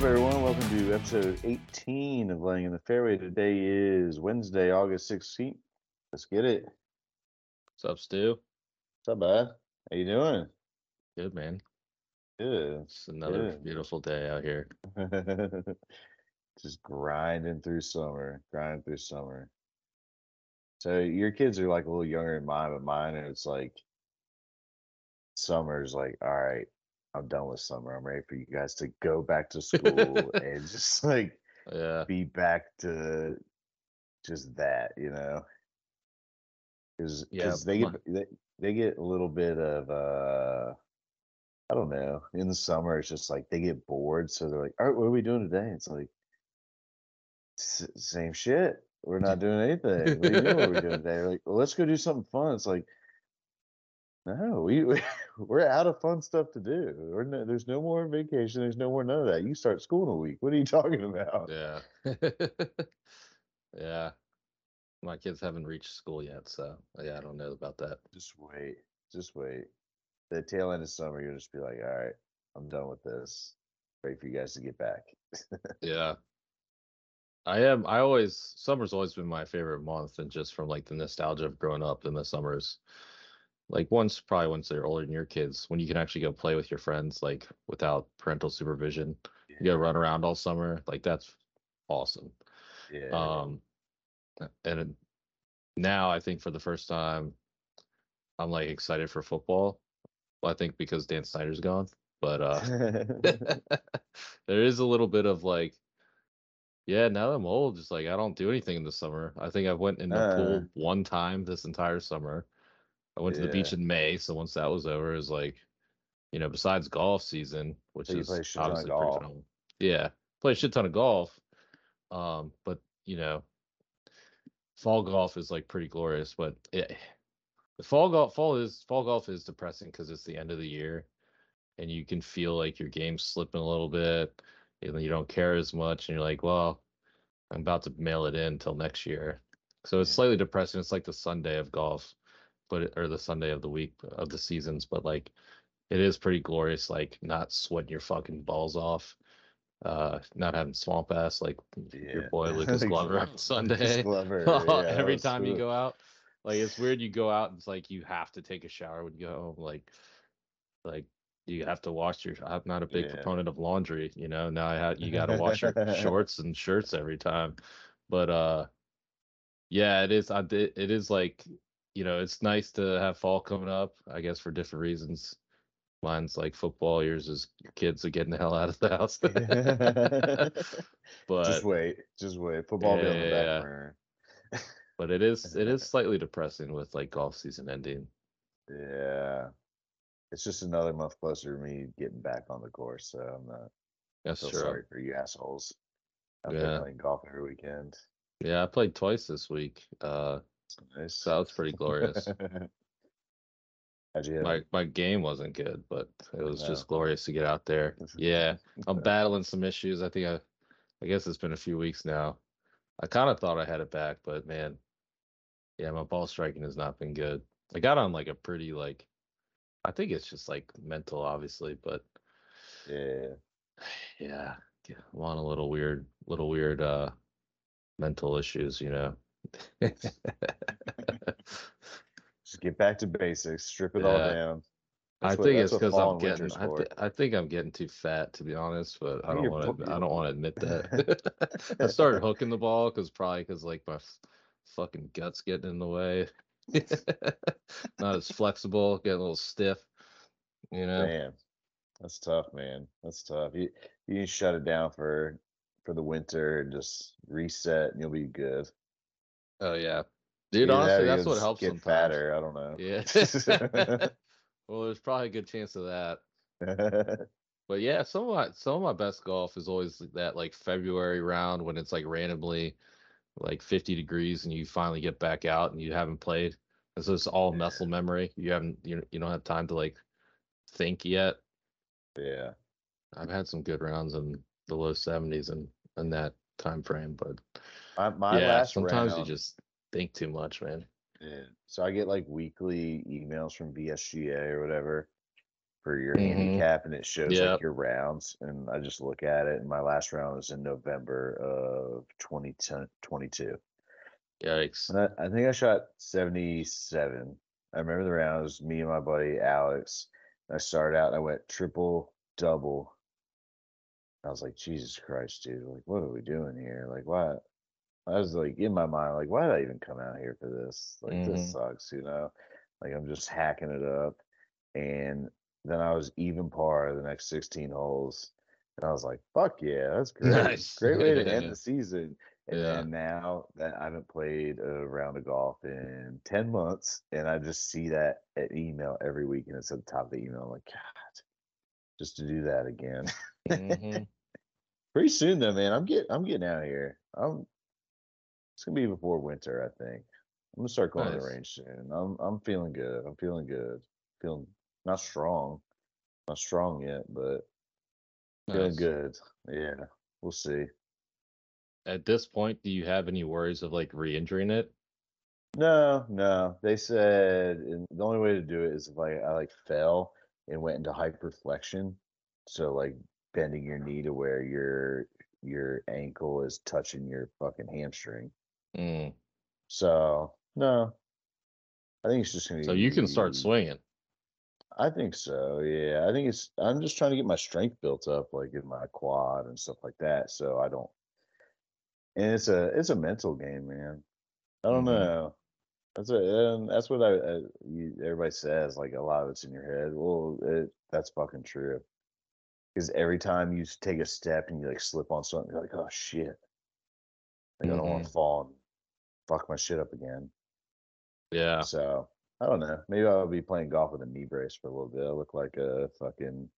Up, everyone? Welcome to episode 18 of Laying in the Fairway. Today is Wednesday, August 16th. Let's get it. What's up, Stu? What's up, bud? How you doing? Good, man. Good. It's another Good. beautiful day out here. Just grinding through summer, grinding through summer. So your kids are like a little younger than mine, but mine it's like summer's like, all right, I'm done with summer. I'm ready for you guys to go back to school and just like Yeah, be back to just that, you know? Because Yeah, they get they, they get a little bit of uh I don't know. In the summer, it's just like they get bored, so they're like, "All right, what are we doing today?" It's like same shit. We're not doing anything. What do you mean? What are we doing today? They're like, well, let's go do something fun. It's like, no, we we- we're out of fun stuff to do. We're no, there's no more vacation. There's no more none of that. You start school in a week. What are you talking about? yeah, yeah. My kids haven't reached school yet, so yeah, I don't know about that. Just wait. Just wait. The tail end of summer, you'll just be like, all right, I'm done with this. Wait for you guys to get back. Yeah, I am. I always summer's always been my favorite month, and just from like the nostalgia of growing up in the summers. Like once, probably once they're older than your kids, when you can actually go play with your friends, like without parental supervision, you go run around all summer. Like that's awesome. Yeah. Um, and now I think for the first time, I'm like excited for football. Well, I think because Dan Snyder's gone, but uh, there is a little bit of like, yeah, now that I'm old, just like I don't do anything in the summer. I think I went in the Uh. pool one time this entire summer. I went to the beach in May, so once that was over, it was like, you know, besides golf season, which So you is play a shit ton of obviously pretty golf. phenomenal. Yeah, play a shit ton of golf. Um, but you know, fall golf is like pretty glorious, but it, the fall golf fall is fall golf is depressing because it's the end of the year, and you can feel like your game's slipping a little bit, and you don't care as much, and you're like, well, I'm about to mail it in till next year. So it's Yeah. slightly depressing. It's like the Sunday of golf, but it, or the Sunday of the week of the seasons, but like it is pretty glorious, like not sweating your fucking balls off, uh, not having swamp ass like your boy Lucas Glover on Sunday. Glover, yeah, Every time you go out, like it's weird. You go out, and it's like you have to take a shower when you go home. Like, like you have to wash your. I'm not a big Yeah. proponent of laundry. You know, now I have you got to wash your shorts and shirts every time. But uh, yeah, it is. I did. It is like you know, it's nice to have fall coming up. I guess for different reasons. Mine's like football. Yours is kids are getting the hell out of the house. but just wait. Just wait. Football will be on the back Yeah. burner. but it is it is slightly depressing with like golf season ending. Yeah. It's just another month closer to me getting back on the course, so I'm not That's true. sorry for you assholes. I've been Yeah. playing golf every weekend. Yeah, I played twice this week. Uh, Nice. so that was pretty glorious. How'd you hit my my game wasn't good, but it was just glorious to get out there. Yeah, I'm battling some issues. I think I, I guess it's been a few weeks now. I kind of thought I had it back, but man, yeah, my ball striking has not been good. I got on like a pretty like, I think it's just like mental, obviously, but Yeah. yeah, yeah, I'm on a little weird, little weird uh mental issues, you know. Just get back to basics, strip it all Yeah. down. I That's what- think it's because I'm getting. I, th- I think I'm getting too fat, to be honest. But I don't want to. I don't want to admit that. I started hooking the ball because probably because like my f- fucking guts getting in the way. Not as flexible, getting a little stiff. You know. Man, that's tough, man. That's tough. You you shut it down for for the winter and just reset, and you'll be good. Oh yeah, dude. Either honestly, or that's what helps Get sometimes. fatter. I don't know. Yeah. well, there's probably a good chance of that. But yeah, some of my some of my best golf is always that like February round when it's like randomly like 50 degrees and you finally get back out and you haven't played. And so it's all muscle memory. You haven't you you don't have time to like think yet. yeah. I've had some good rounds in the low 70s and in that time frame, but My my yeah, last sometimes round, you just think too much, man. Yeah. So I get like weekly emails from VSGA or whatever, for your Mhm. handicap, and it shows Yep. like your rounds. And I just look at it, and my last round was in November of 2022. Yikes. And I, I think I shot 77. I remember the round. It was me and my buddy Alex. I started out and I went triple, double. I was like, Jesus Christ, dude. Like, what are we doing here? Like, why? I was like, in my mind, like, why did I even come out here for this? Like, Mhm. this sucks, you know? Like, I'm just hacking it up. And then I was even par the next 16 holes. And I was like, fuck yeah, that's great. Nice. Great way to end the season. And Yeah. then now that I haven't played a round of golf in 10 months, and I just see that at email every week, and it's at the top of the email. I'm like, God, just to do that again. Mhm. Pretty soon though, man. I'm getting I'm getting out of here. I'm it's gonna be before winter, I think. I'm gonna start going to the range soon. I'm I'm feeling good. I'm feeling good. Feeling not strong. Not strong yet, but feeling Nice. good. Yeah. We'll see. At this point, do you have any worries of like re-injuring it? No, no. They said the only way to do it is if I, I like fell and went into hyperflexion. So like bending your knee to where your your ankle is touching your fucking hamstring. Mm. So no. I think it's just gonna So you can start swinging. I think so, yeah. I think it's I'm just trying to get my strength built up, like in my quad and stuff like that. So I don't and it's a it's a mental game, man. I don't Mhm. know. That's a and that's what I, I you, everybody says. Like a lot of it's in your head. Well, it, that's fucking true. Because every time you take a step and you like slip on something, you're like, oh shit. Like I don't want to fall and fuck my shit up again. Yeah. So I don't know. Maybe I'll be playing golf with a knee brace for a little bit. I look like a fucking.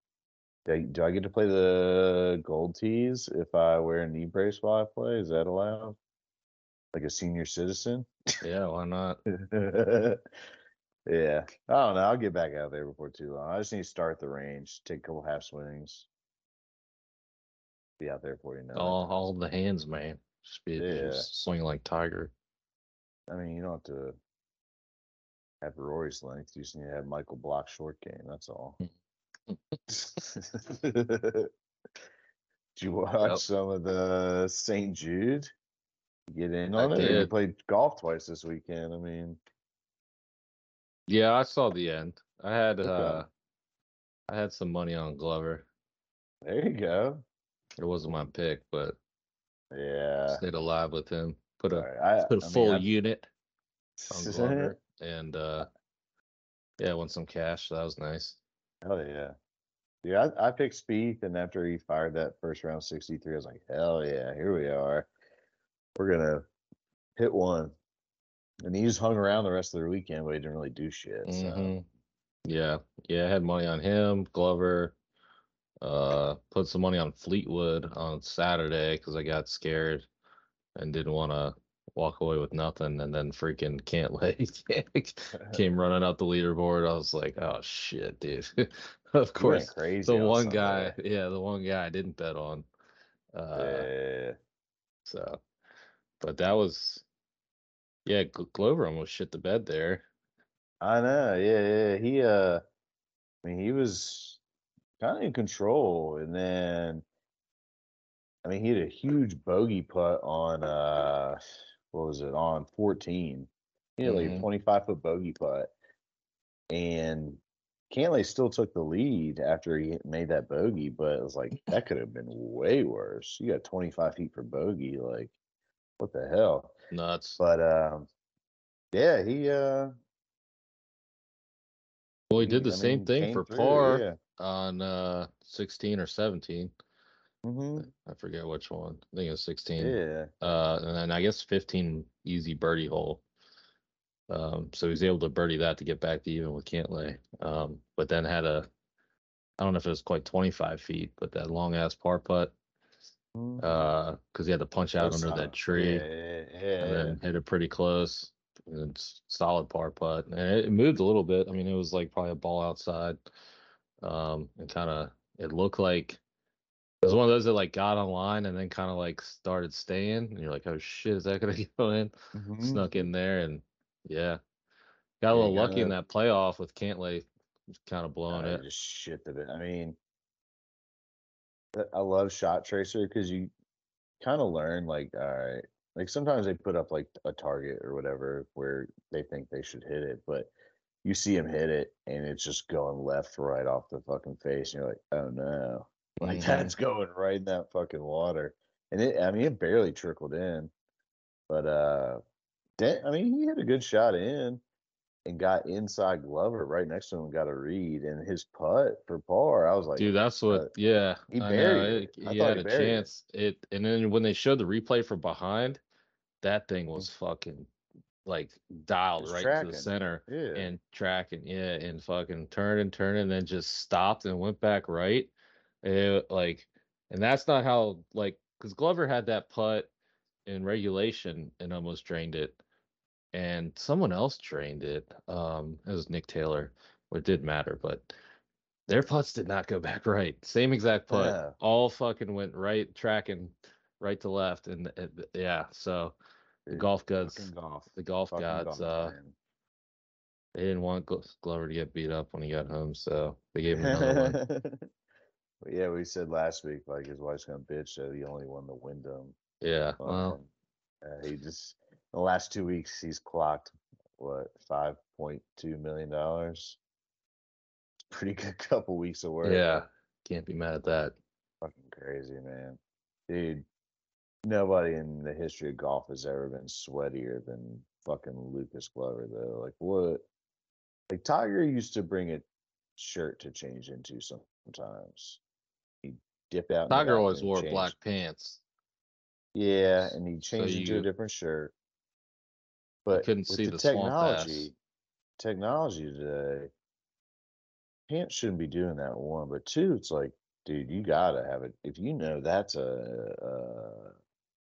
Do I, get to play the gold tees if I wear a knee brace while I play? Is that allowed? Like a senior citizen? Yeah. Why not? yeah. I don't know. I'll get back out there before too long. I just need to start the range, take a couple half swings, be out there for you know. it. All, all the hands, man. Just be Yeah. just swing like Tiger. I mean, you don't have to have Rory's length. You just need to have Michael Block short game. That's all. Did you watch Yep. some of the St. Jude? Get in I on it. You played golf twice this weekend. I mean, Yeah, I saw the end. I had Okay. uh I had some money on Glover. there you go. It wasn't my pick, but Yeah. stayed alive with him. Put a right. I, put a I full I- unit on Glover and uh yeah, won some cash. So that was nice. Hell yeah. Yeah, I, I picked Spieth, and after he fired that first round 63, I was like, hell yeah, here we are. We're going to hit one. And he just hung around the rest of the weekend, but he didn't really do shit. So. Mhm. Yeah, yeah, I had money on him, Glover. Uh, put some money on Fleetwood on Saturday because I got scared and didn't want to walk away with nothing. And then freaking Cantlay came running up the leaderboard. I was like, oh shit, dude. of course, crazy the on one Sunday. guy, yeah, the one guy I didn't bet on. Uh, yeah. so, but that was, yeah, Gl- Glover almost shit the bed there. I know. Yeah, yeah. He, uh, I mean, he was kind of in control. And then, I mean, he had a huge bogey putt on, uh, what was it, on 14. He had like a Mhm. 25 foot bogey putt. And Cantlay still took the lead after he made that bogey, but it was like, that could have been way worse. You got 25 feet for bogey. Like, what the hell? Nuts. But, um, yeah, he, uh, Well, he did the I same mean, thing for through, par Yeah. on uh 16 or 17. Hmm I forget which one. I think it was 16. Yeah. Uh, and then I guess 15 easy birdie hole. Um, so he's able to birdie that to get back to even with Cantlay. Um, but then had a, I don't know if it was quite 25 feet, but that long ass par putt. Mhm. Uh, because he had to punch out That's under solid. that tree Yeah, yeah, yeah. and then hit it pretty close. And it's solid par putt. And it, it moved a little bit. I mean, it was like probably a ball outside. Um, and kind of it looked like it was one of those that like got online and then kind of like started staying. And you're like, oh shit, is that gonna go in? Mhm. Snuck in there and yeah. Got a little you lucky in gotta- that playoff with Cantlay kind of blowing it. just shit bit. I mean, uh, I love Shot Tracer because you kind of learn like, all right, like sometimes they put up like a target or whatever where they think they should hit it, but you see him hit it and it's just going left, right off the fucking face, and you're like, oh no, like Mhm. that's going right in that fucking water, and it, I mean, it barely trickled in, but uh, I mean, he had a good shot in and got inside Glover right next to him, and got a read, and his putt for par, I was like, Dude, that's what. yeah, he buried It, he had he a buried it. chance. It and then when they showed the replay from behind, that thing was fucking like dialed It's right to the center yeah, and tracking, yeah, and fucking turning, turning, then just stopped and went back right. It, like, and that's not how like because Glover had that putt in regulation and almost drained it, and someone else drained it. Um, it was Nick Taylor. It didn't matter, but their putts did not go back right. Same exact putt. Yeah. All fucking went right, tracking right to left, and, and yeah. So the Dude, golf gods, golf, the golf fucking gods, golf, uh, they didn't want Glover to get beat up when he got home, so they gave him another one. But yeah, we said last week like his wife's gonna bitch that he only won the Wyndham. Yeah, well, uh, he just the last two weeks he's clocked what five point two million dollars. Pretty good couple weeks of work. yeah, can't be mad at that. Fucking crazy, man. Dude, nobody in the history of golf has ever been sweatier than fucking Lucas Glover, though. Like, what? Like, Tiger used to bring a shirt to change into sometimes. Dip out. Tiger always wore change. black pants. Yeah, and he changed into you- a different shirt. But couldn't see the the technology, technology today, pants shouldn't be doing that. One, but two, it's like, dude, you gotta have it. If you know that's a, uh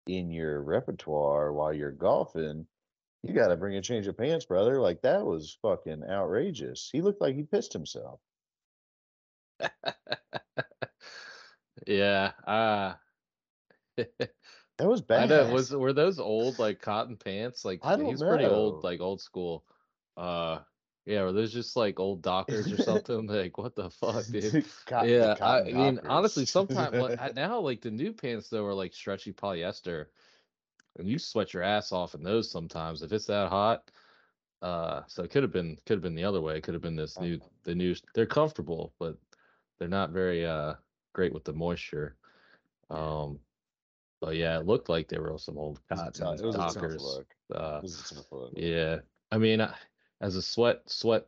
in your repertoire while you're golfing, you gotta bring a change of pants, brother. Like that was fucking outrageous. He looked like he pissed himself. yeah, uh That was I bad. know. Was were those old like cotton pants? Like I don't he's pretty old, like old school. Uh, yeah, were those just like old Dockers or something? like what the fuck, dude? Cotton- yeah, I, mean, honestly, sometimes like, now like the new pants though are like stretchy polyester, and you sweat your ass off in those sometimes if it's that hot. Uh, so it could have been could have been the other way. It could have been this new the new. They're comfortable, but they're not very uh great with the moisture. Um, but yeah, it looked like they were some old It was a cotton tough- it was a Dockers. Uh, It was a look. yeah, I mean, I- as a sweat sweat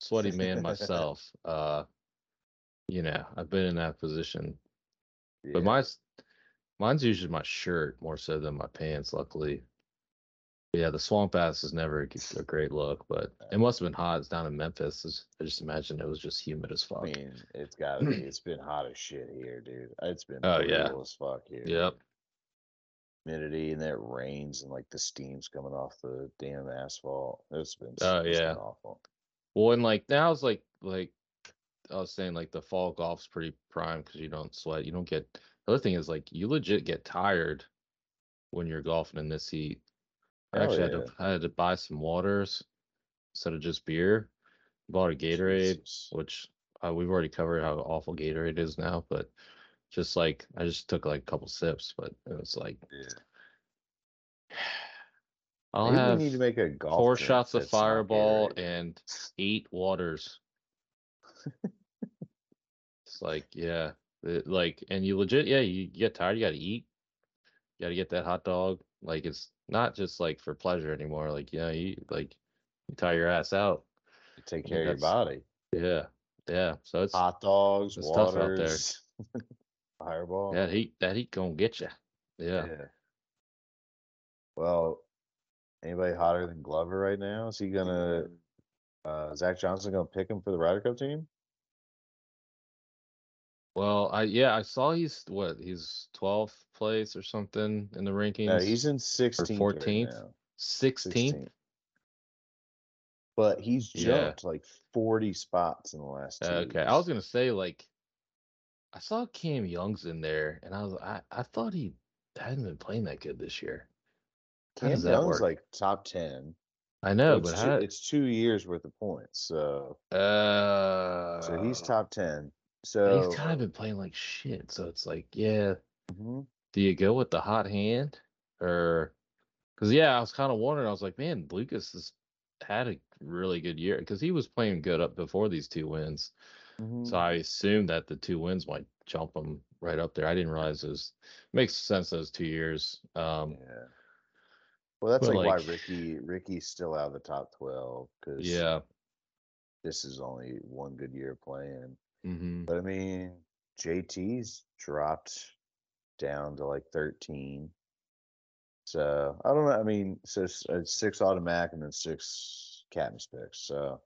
sweaty man myself, uh, you know, I've been in that position. But Yeah. mine's mine's usually my shirt more so than my pants. Luckily, But yeah, the swamp ass is never a great look, but it must have been hot. It's down in Memphis. It's- I just imagine it was just humid as fuck. I mean, it's gotta be. It's been hot as shit here, dude. It's been Oh, yeah. as fuck here. Yep. Humidity and then it rains and like the steam's coming off the damn asphalt. It's been. Oh, it's been yeah. awful. Well, and like now it's like like I was saying, like the fall golf's pretty prime because you don't sweat. You don't get. The other thing is like you legit get tired when you're golfing in this heat. I Hell actually had to I had to buy some waters instead of just beer. Bought a Gatorade, Jesus. which uh, we've already covered how awful Gatorade is now, but just like I just took like a couple sips, but it was like Yeah. I'll Maybe have need to make a golf. four drink shots of that's not Fireball Gatorade. and eight waters. it's like yeah, it- like and you legit yeah you get tired you got to eat, you got to get that hot dog. Like it's not just like for pleasure anymore. Like you know, you like you tire your ass out. take I care of your body. Yeah, yeah. So it's Hot dogs, it's tough out there. waters, Fireball. that heat that heat gonna get you. Yeah. Well, anybody hotter than Glover right now? Is he gonna? Uh, Zach Johnson gonna pick him for the Ryder Cup team? Well, I yeah, I saw he's what he's 12th place or something in the rankings. Yeah, he's in 16th, 14th, right 16th? 16th. But he's jumped yeah. like 40 spots in the last. Two okay, years. I was gonna say like, I saw Cam Young's in there, and I was I, I thought he hadn't been playing that good this year. Cam Young's work? like top 10. I know, it's but two, it's two years worth of points. So, uh, so he's top 10. So he's kind of been playing like shit. So it's like, yeah, mhm. do you go with the hot hand or? Because yeah, I was kind of wondering. I was like, man, Lucas has had a really good year because he was playing good up before these two wins. Mhm. So I assumed that the two wins might jump him right up there. I didn't realize those makes sense those two years. Um, yeah. Well, that's like, like- why Rickie Rickie's still out of the top twelve because yeah. this is only one good year playing. Hmm But I mean, JT's dropped down to like 13. So I don't know. I mean, so it's, it's six automatic and then six captain's picks. So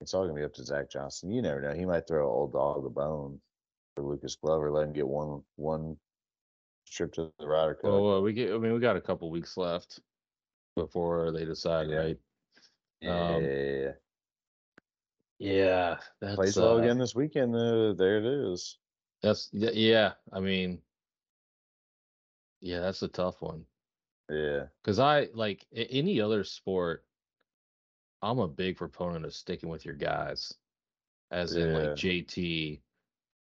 it's all gonna be up to Zach Johnson. You never know. He might throw old dog a bone for Lucas Glover, let him get one one trip to the Ryder Cup. Well, uh, we get. I mean, we got a couple weeks left before they decide, Yeah. right? um, yeah, Yeah, that's plays uh, again this weekend. Uh, there it is. That's yeah. I mean, yeah, that's a tough one Yeah, because I like any other sport. I'm a big proponent of sticking with your guys, as in like JT.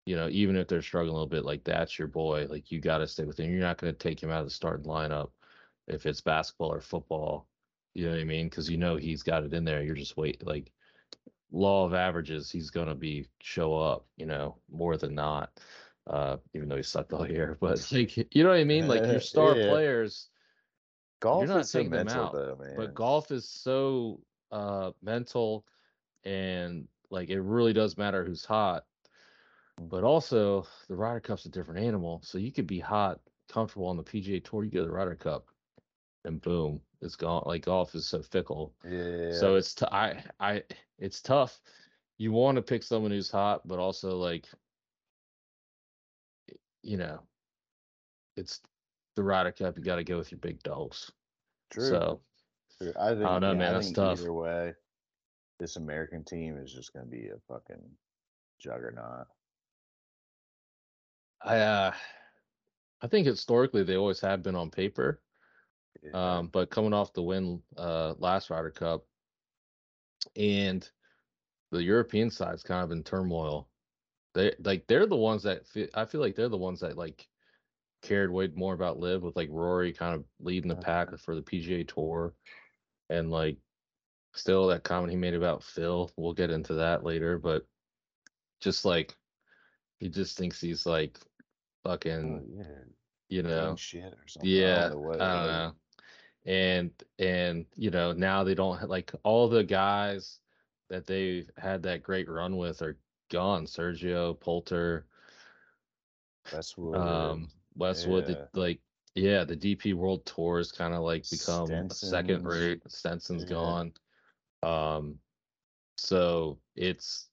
You know, even if they're struggling a little bit, like that's your boy. Like you got to stay with him. You're not going to take him out of the starting lineup if it's basketball or football. You know what I mean? Because you know he's got it in there. You're just wait like law of averages. He's going to be show up. You know, more than not. Uh, even though he sucked all year, but like you know what I mean? Like your star Yeah. players. golf not is so taking them mental out, though, man. But golf is so uh mental and like it really does matter who's hot. But also the Ryder Cup's a different animal. So you could be hot, comfortable on the PGA tour, you go to the Ryder Cup and boom, it's gone. Like golf is so fickle. yeah, So it's t- I I it's tough. You want to pick someone who's hot, but also like you know, it's the Ryder Cup, you gotta go with your big dogs. true. So True. I think. don't know, yeah, man, I that's tough. Either way, this American team is just going to be a fucking juggernaut. I uh I think historically they always have been on paper. Yeah. Um, but coming off the win uh last Ryder Cup and the European side's kind of in turmoil. They like they're the ones that fe I feel like they're the ones that like cared way more about LIV with like Rory kind of leading the pack Uh-huh. for the PGA tour and like still that comment he made about Phil, we'll get into that later, but just like he just thinks he's like fucking Oh, yeah, you know shit or something. Yeah don't know what. I don't know and and you know now they don't like all the guys that they've had that great run with are gone. Sergio Poulter, Westwood. um westwood the- like yeah the dp world tour has kind of like become second rate stenson's yeah. gone. Um so it's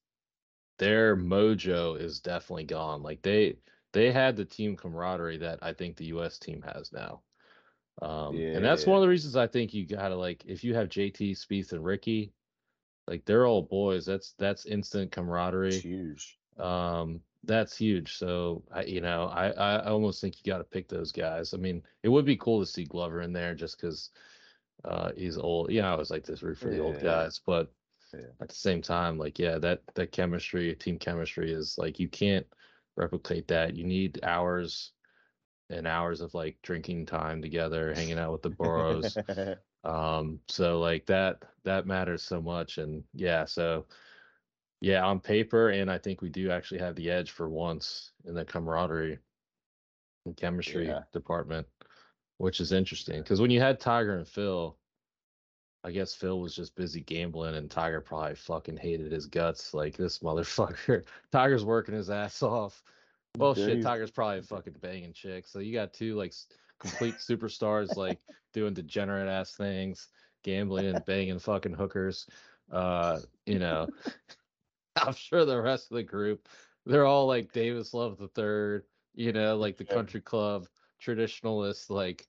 their mojo is definitely gone. Like they they had the team camaraderie that i think the us team has now um and that's one of the reasons i think you gotta like if you have jt Spieth, and rickie like they're all boys that's that's instant camaraderie. Huge. um that's huge so i you know i i almost think you got to pick those guys. I mean it would be cool to see glover in there just because uh he's old you know i always like this root for the old guys but Yeah. at the same time like yeah that that chemistry team chemistry is like you can't replicate that. You need hours and hours of like drinking time together hanging out with the boros um so like that that matters so much and yeah so yeah on paper and i think we do actually have the edge for once in the camaraderie and chemistry Yeah. department which is interesting because when you had tiger and phil i guess phil was just busy gambling and tiger probably fucking hated his guts like this motherfucker tiger's working his ass off well shit tiger's probably fucking banging chicks so you got two like complete superstars like doing degenerate ass things, gambling and banging fucking hookers. Uh, you know, I'm sure the rest of the group, they're all like Davis Love the third, you know, like the Yeah. country club traditionalists, like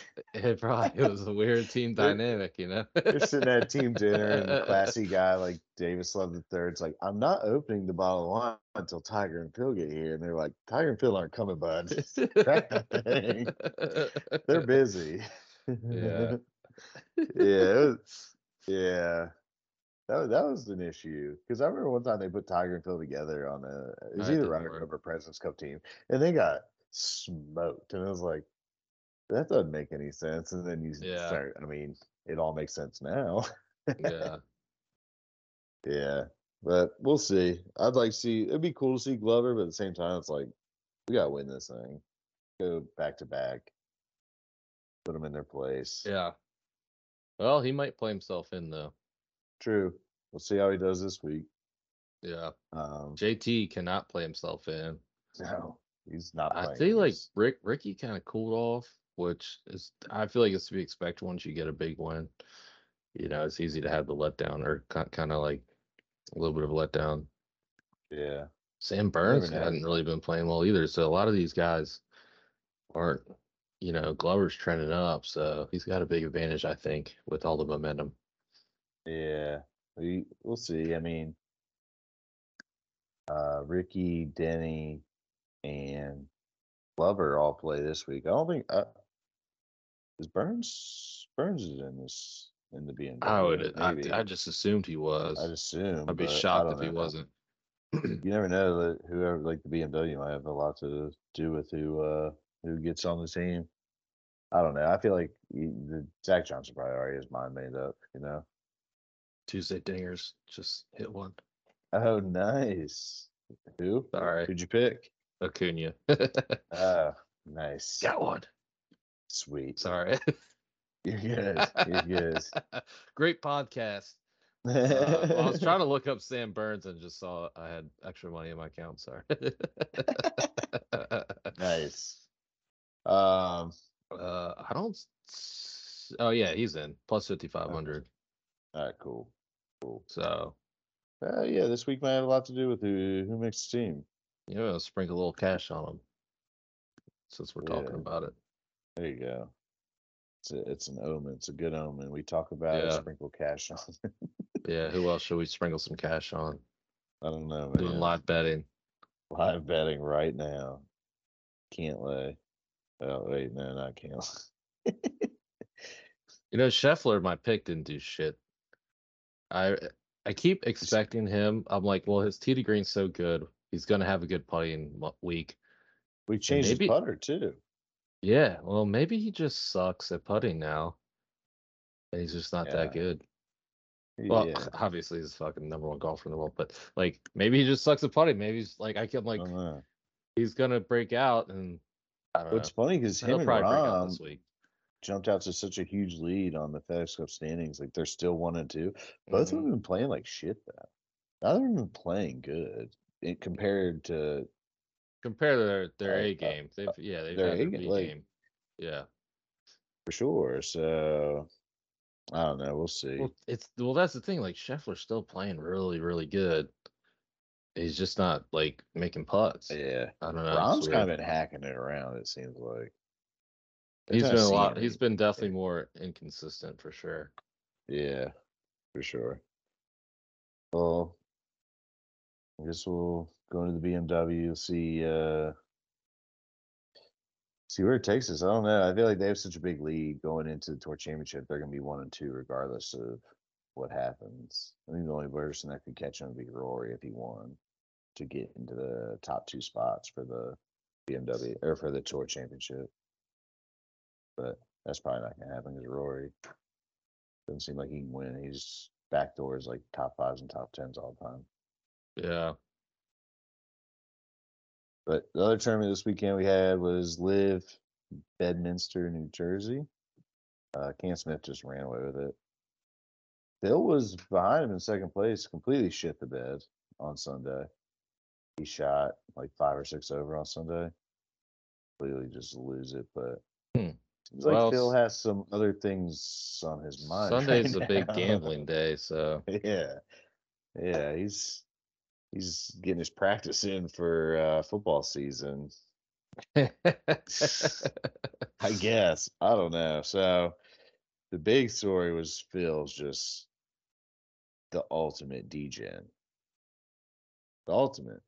it probably was a weird team dynamic, you know. They're sitting at team dinner, and the classy guy like Davis Love the Third's like, "I'm not opening the bottle of wine until Tiger and Phil get here." And they're like, "Tiger and Phil aren't coming, bud. Thing. They're busy." Yeah. yeah, it was, yeah. That was, that was an issue because I remember one time they put Tiger and Phil together on a it was either Ryder. Cup or Presidents Cup team, and they got smoked, and it was like that doesn't make any sense. And then you Yeah. start, I mean, it all makes sense now. yeah. Yeah, but we'll see. I'd like to see. It'd be cool to see Glover, but at the same time, it's like we gotta win this thing. Go back to back. Put them in their place. Yeah. Well, he might play himself in though. True. We'll see how he does this week. Yeah. Um, JT cannot play himself in. no, he's not. I feel like Rick Rickie kind of cooled off, which is I feel like it's to be expected once you get a big win. You know, it's easy to have the letdown or kind of like a little bit of a letdown. yeah, Sam Burns hadn't really been playing well either. So a lot of these guys aren't, you know, Glover's trending up. So he's got a big advantage, I think, with all the momentum. yeah. We we'll see. I mean, uh, Rickie, Denny, and Glover all play this week. I don't think. Is Burns Burns is in this in the BMW? I would, I. I just assumed he was. I'd assume. I'd be shocked if he wasn't. You never know that whoever like the BMW might have a lot to do with who uh who gets on the team. I don't know. I feel like he, the Zach Johnson probably already has mind made up. You know. Tuesday dingers just hit one. Oh, nice. Who? Sorry, Who'd you pick? Acuna. Oh, nice. Got one. Sweet. Sorry. You're good. You're good. Great podcast. Uh, I was trying to look up Sam Burns and just saw I had extra money in my account. Sorry. nice. Um. uh, I don't. Oh yeah, he's in plus fifty five hundred. All right. Cool. Cool. So Uh, yeah, this week might have a lot to do with who who makes the team. you know, sprinkle a little cash on him. Since we're talking about it. There you go. It's a, it's an omen. It's a good omen. We talk about it. Yeah. Sprinkle cash on. it. Yeah, who else should we sprinkle some cash on? I don't know. Doing live betting. Live betting right now. Can't lay. Oh wait, no, not can't. You know, Scheffler, my pick didn't do shit. I I keep expecting him. I'm like, well, his tee to green's so good. He's gonna have a good putting week. we changed maybe- his putter too. Yeah, well, maybe he just sucks at putting now. And he's just not that good. Well, yeah. obviously he's fucking number one golfer in the world, but like maybe he just sucks at putting. Maybe he's like I can like don't he's gonna break out and I don't It's funny because him He'll and probably break out Rahm this week. jumped out to such a huge lead on the FedEx Cup standings. Like they're still one and two. Both of Mhm. them have been playing like shit though. Neither of them been playing good it, compared to Compare to their their Uh, A uh, game. They've yeah, they've their had their A ga- B like- game. Yeah. for sure. So I don't know. We'll see. Well, it's well, that's the thing. Like Scheffler's still playing really, really good. He's just not like making putts. yeah. I don't know. Rahm's kind of been hacking it around. It seems like He's been a lot. He's he- been definitely more inconsistent for sure. Yeah, for sure. Well, I guess we'll go into the BMW, see uh see where it takes us. I don't know. I feel like they have such a big lead going into the tour championship. They're gonna be one and two regardless of what happens. I think the only person that could catch him would be Rory if he won to get into the top two spots for the BMW or for the tour championship. But that's probably not gonna happen because Rory doesn't seem like he can win. He's backdoors like top fives and top tens all the time. Yeah. But the other tournament this weekend we had was LIV Bedminster, New Jersey. Uh, Cam Smith just ran away with it. Bill was behind him in second place, completely shit the bed on Sunday. He shot like five or six over on Sunday. Completely just lose it, but Hmm. seems like Well, Phil s- has some other things on his mind. right Sunday's a big gambling day, so Yeah. Yeah, he's he's getting his practice in for uh football season. I guess. I don't know. So the big story was Phil's just the ultimate degen. The ultimate.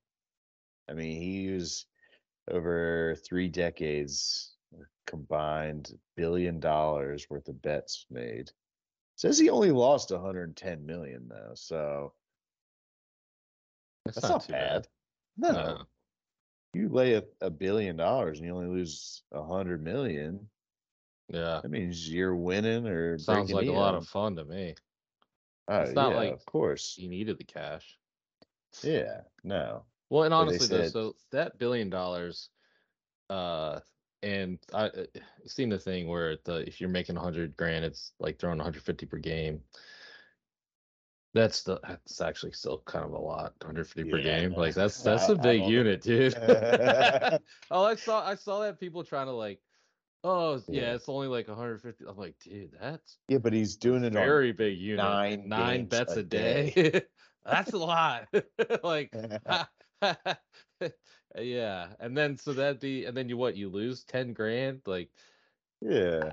I mean, he was over three decades, combined billion dollars worth of bets made. Says he only lost 110 million though, so That's, that's not, too bad. No, No. you lay a, a billion dollars and you only lose a hundred million. Yeah. That means you're winning or Sounds like a lot of fun to me. Oh, it's not yeah, like of course. You needed the cash. Yeah, no. Well, and honestly, though, so that billion dollars, uh, and I uh, seen the thing where the if you're making a hundred grand, it's like throwing 150 per game. That's the that's actually still kind of a lot, 150 per Yeah, game. Like that's that's I- a big unit, dude. oh, I saw I saw that people trying to like, oh yeah, Yeah. it's only like 150. I'm like, dude, that's Yeah, but he's doing it on very big unit. nine nine bets a a day. that's a lot. like yeah and then so that'd be and then you what you lose 10 grand like yeah.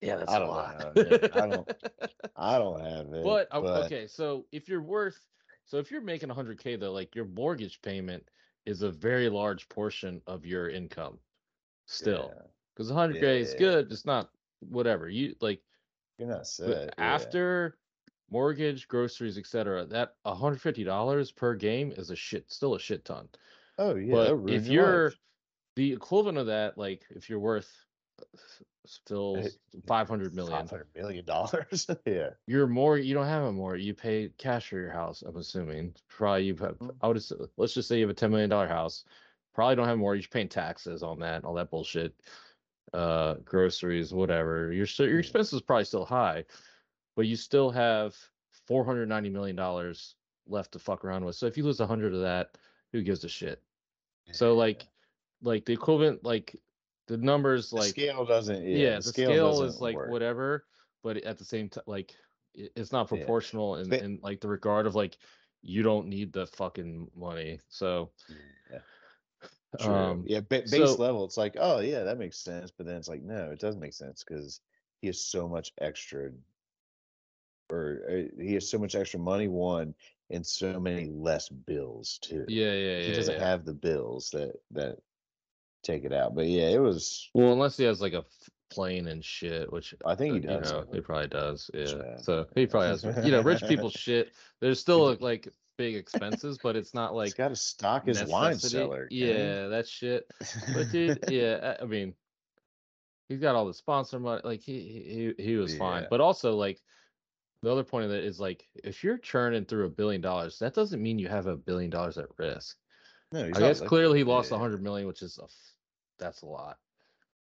Yeah that's I a don't know, lot man. I don't- I don't have it. but, uh, okay so if you're worth so if you're making 100k though like your mortgage payment is a very large portion of your income still yeah, because 100k is good it's not whatever you like you're not but set. yeah. after mortgage groceries etc that $150 per game is a shit still a shit ton Oh yeah. but if you're life. the equivalent of that, like if you're worth still Hey, 500 million, five hundred million dollars. yeah. you're more, you don't have a more, you pay cash for your house. I'm assuming probably you have, Mm. I would, ass- let's just say you have a $10 million house, probably don't have more. You're paying taxes on that, all that bullshit, uh, groceries, whatever. Your, your expenses probably still high, but you still have $490 million left to fuck around with. So if you lose a hundred of that, who gives a shit? So like, like the equivalent, like the numbers, the like scale doesn't. Yeah, yeah, the scale, is like work. whatever, but at the same time, like it's not Yeah. proportional in, in like the regard of like you don't need the fucking money. So Yeah. True. um, yeah, ba- base so- level, it's like, oh yeah, that makes sense. But then it's like, no, it doesn't make sense because he has so much extra, or uh, he has so much extra money. One and so many less bills too. yeah, yeah, he yeah. doesn't yeah. have the bills that that take it out. But yeah, it was. Well, unless he has like a f- plane and shit, which I think he uh, does. You know, he probably does. Yeah. Yeah. So he probably has. You know, rich people shit. There's still like big expenses, but it's not He's like got to stock his wine cellar. Yeah, that shit. But dude, yeah, I mean, he's got all the sponsor money. Like he he he was fine. But also like the other point of it is like if you're churning through a billion dollars, that doesn't mean you have a billion dollars at risk. No, he's I guess like- clearly he lost a yeah. hundred million, which is a f- that's a lot.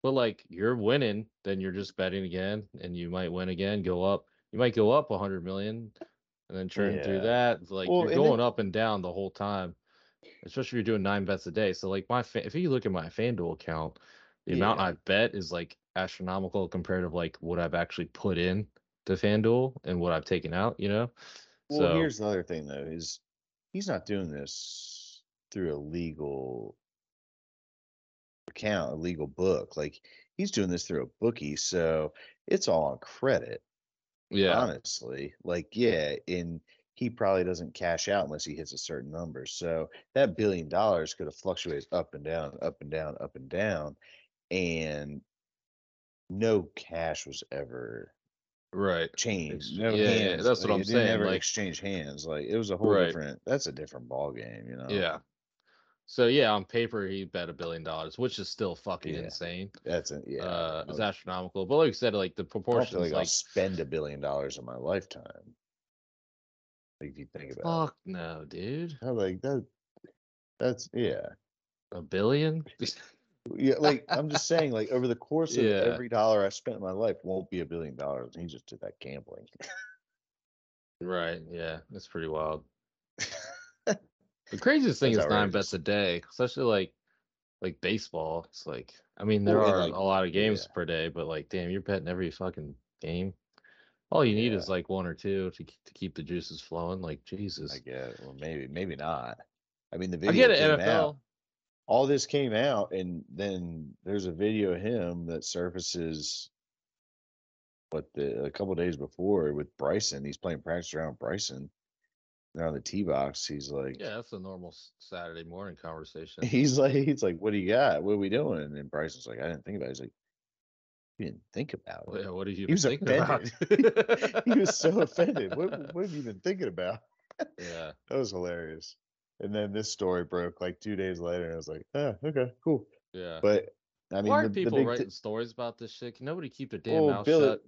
But like you're winning, then you're just betting again, and you might win again, go up. You might go up a hundred million, and then churn through that. It's Like Well, you're and then- going up and down the whole time. Especially if you're doing nine bets a day. So like my fa- if you look at my FanDuel account, the amount I bet is like astronomical compared to like what I've actually put in to FanDuel and what I've taken out. You know. Well, so here's the other thing though: is he's not doing this through a legal account, a legal book. Like he's doing this through a bookie, so it's all on credit. yeah, Honestly, like yeah, and he probably doesn't cash out unless he hits a certain number. So that billion dollars could have fluctuated up and down, up and down, up and down, and no cash was ever right. changed. No yeah, yeah, that's what I'm saying, Never like- exchange hands. Like it was a whole Right. different. That's a different ball game, you know. Yeah. So yeah, on paper he bet a billion dollars, which is still fucking Yeah. insane. That's a yeah. uh, it's astronomical. But like you said, like the proportions, like, I'll spend a billion dollars in my lifetime. Like if you think about fuck no, dude, I'm like that. That's yeah, a billion. yeah. Like I'm just saying, like over the course of Yeah. every dollar I spent in my life won't be a billion dollars. He just did that gambling. right? Yeah, that's pretty wild. The craziest thing That's is nine bets a day, especially like like baseball. It's like I mean there oh, Well, are like, a lot of games yeah. per day, but like damn, you're betting every fucking game. All you need Yeah. is like one or two to to keep the juices flowing. Like Jesus, I get. Well, maybe, maybe not. I mean, the I video get it. came NFL. out. all this came out and then there's a video of him that surfaces what the a couple days before with Bryson. He's playing practice around Bryson on the tee box. He's like, Yeah, that's a normal Saturday morning conversation. he's like, he's like, what do you got? What are we doing? And then Bryson's like, I didn't think about it. He's like, you didn't think about it. yeah, what are you He was about? he was so offended. What, what have you been thinking about? yeah. That was hilarious. And then this story broke like two days later, and I was like, oh, okay, cool. Yeah. But I mean, Why are the people big writing thi- stories about this shit? Can nobody keep their damn Well, mouth Billy- shut?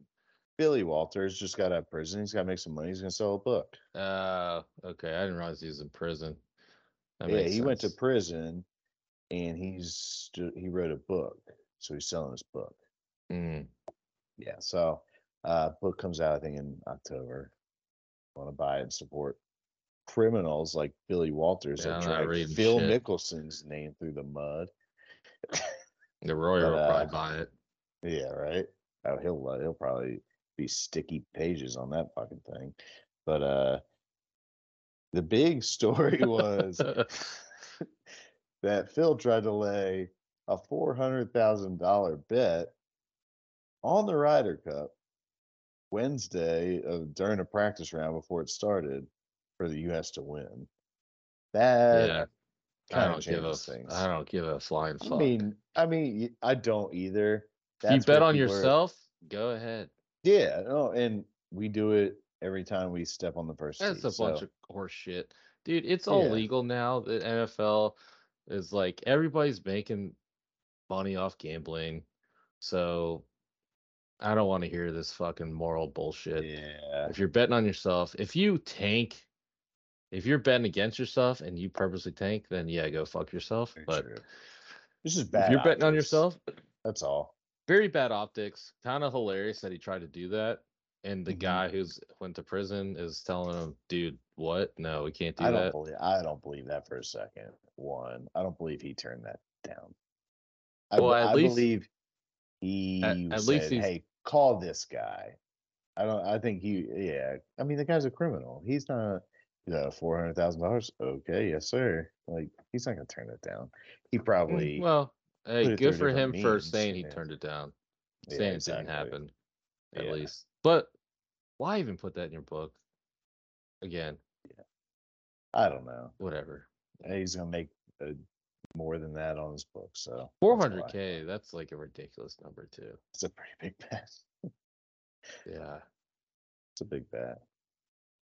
Billy Walters just got out of prison. He's got to make some money. He's going to sell a book. Uh, okay. I didn't realize he was in prison. That yeah, he went to prison, and he's he wrote a book, so he's selling his book. Mm, Yeah, so uh, book comes out I think in October. Want to buy and support criminals like Billy Walters Yeah, that I'm not dragged reading Phil shit. Mickelson name through the mud. the Royer But, will uh, probably buy it. Yeah, right. Oh, he'll uh, he'll probably be sticky pages on that fucking thing. But uh, the big story was that Phil tried to lay a four hundred thousand dollar bet on the Ryder Cup Wednesday uh, during a practice round before it started for the U.S. to win. That yeah. I kind of don't give a. things. I don't give a flying fuck. I mean, I mean, I don't either. if you bet on people are- yourself, go ahead. Yeah, no, and we do it every time we step on the first. That's tee, a bunch so- of horse shit. Dude, it's all Yeah. legal now. The NFL is like everybody's making money off gambling. So I don't want to hear this fucking moral bullshit. Yeah, If you're betting on yourself, if you tank, if you're betting against yourself and you purposely tank, then yeah, go fuck yourself. very but true. This is bad. if you're betting on yourself, that's all. Very bad optics. Kind of hilarious that he tried to do that. And the Mhm. guy who's went to prison is telling him, dude, what? No, we can't do I don't that. believe. I don't believe that for a second. One, I don't believe he turned that down. I, Well, at I least- believe he at said, least "Hey, call this guy." I don't. I think he. Yeah. I mean, the guy's a criminal. He's not. You know, four hundred thousand dollars. Okay, yes, sir. Like he's not gonna turn it down. He probably. Mm, Hey, it good through for him for means, saying he yeah. turned it down. Yeah, saying it exactly. didn't happen, at Yeah. least. But why even put that in your book? Again, I don't know. whatever. He's gonna make uh, more than that on his book. So Four that's hundred why. k. That's like a ridiculous number too. It's a pretty big bet. Yeah, It's a big bet.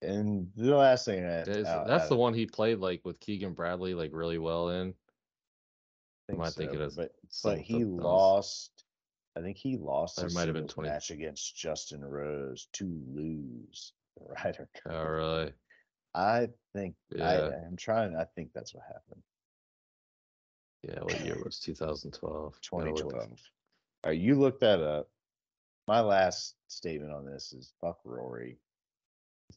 And the last thing I that is, that's the one he played like with Keegan Bradley like really well in. Think I thinking so, of but some but he else? lost. I think he lost There his might have been singles 20 match against Justin Rose to lose the Ryder Cup. Oh, really? I think I, Yeah. I'm trying. I think that's what happened. Yeah. What year was 2012? 2012. All right, you look that up. My last statement on this is fuck Rory.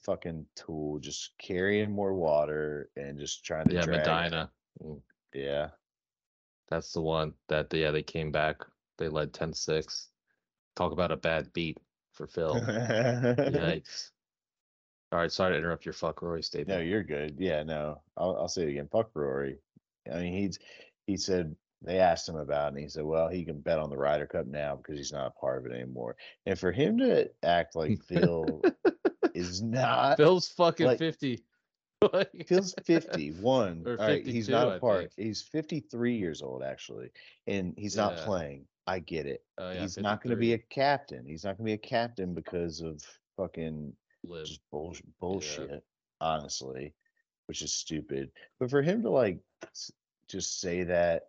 Fucking tool, just carrying more water and just trying to Yeah, drag. Medinah. Mm, Yeah, That's the one that yeah they came back. They led 10-6. Talk about a bad beat for Phil. Yikes. All right, sorry to interrupt your fuck Roy No, you're good. Yeah, no, I'll, I'll say it again. Fuck Rory. I mean, he's he said they asked him about, it and he said, well, he can bet on the Ryder Cup now because he's not a part of it anymore. And for him to act like Phil is not, Phil's fucking like- 50. Phil's 51. Or All right, he's not a part. He's 53 years old actually, and he's not playing. I get it. Oh, yeah, he's not going to be a captain. He's not going to be a captain because of fucking just bullshit, bullshit, honestly, which is stupid. But for him to like just say that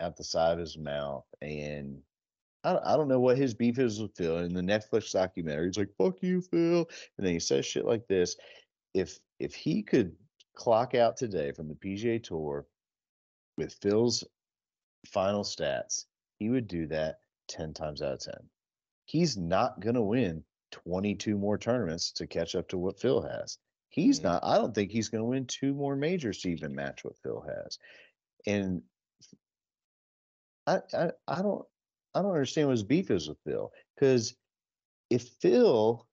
out the side of his mouth, and I I don't know what his beef is with Phil. In the Netflix documentary, he's like, "Fuck you, Phil," and then he says shit like this. If if he could clock out today from the PGA Tour with Phil's final stats, he would do that ten times out of ten. He's not gonna win 22 more tournaments to catch up to what Phil has. He's Mhm. not. I don't think he's going to win two more majors to even match what Phil has. And I, I, I don't, I don't understand what his beef is with Phil. Because if Phil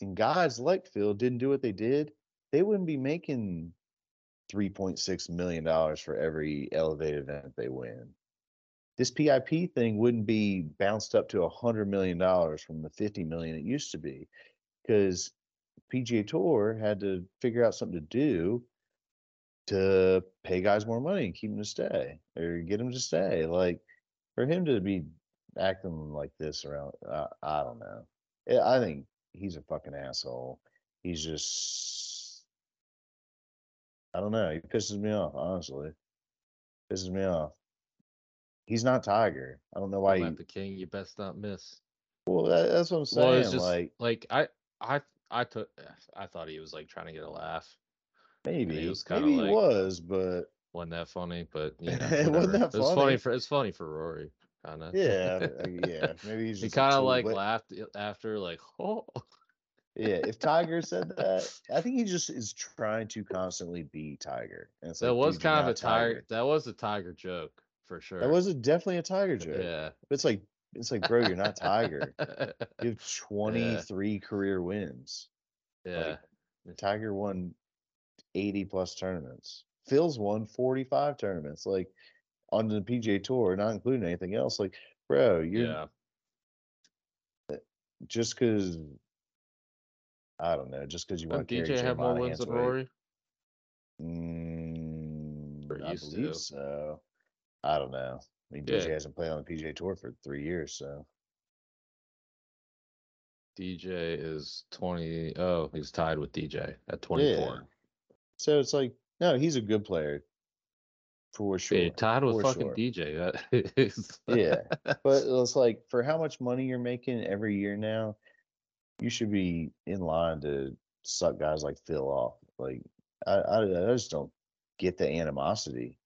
and guys like Phil didn't do what they did, they wouldn't be making 3.6 million dollars for every elevated event they win. This PIP thing wouldn't be bounced up to a hundred million dollars from the 50 million it used to be, because PGA Tour had to figure out something to do to pay guys more money and keep them to stay or get them to stay. Like for him to be acting like this around, uh, I don't know. I think he's a fucking asshole. He's just, I don't know. He pisses me off, honestly. Pisses me off. He's not Tiger. I don't know why. Come He, the king, you best not miss. well, that, that's what I'm saying. Well, it's just like like I, I, I took, I thought he was like trying to get a laugh. maybe, he was kinda maybe like- he was, but wasn't that funny? But you know, It wasn't that It was funny funny. for it's funny for Rory, kind of. yeah, yeah. Maybe he's he kind of like laughed after, like, oh, Yeah, if Tiger said that, I think he just is trying to constantly be Tiger. And that like, was kind of a not tiger. That was a tiger joke for sure. That was a, definitely a Tiger joke. yeah. But it's like, it's like, bro, you're not Tiger. You have 23 career wins. yeah. The Tiger won 80 plus tournaments. Phil's won 45 tournaments. Like on the PGA Tour, not including anything else. Like, bro, you're yeah. just because. I don't know. Just because you want to DJ have more wins than Rory? Mm, I believe to. so. I don't know. I mean, Yeah. DJ hasn't played on the PGA Tour for three years, so DJ is 20. Oh, he's tied with DJ at 24. so it's like no, he's a good player for sure. Yeah, tied with for fucking sure. DJ. That is, Yeah, but it's like for how much money you're making every year now, you should be in line to suck guys like Phil off. Like I, I, I just don't get the animosity.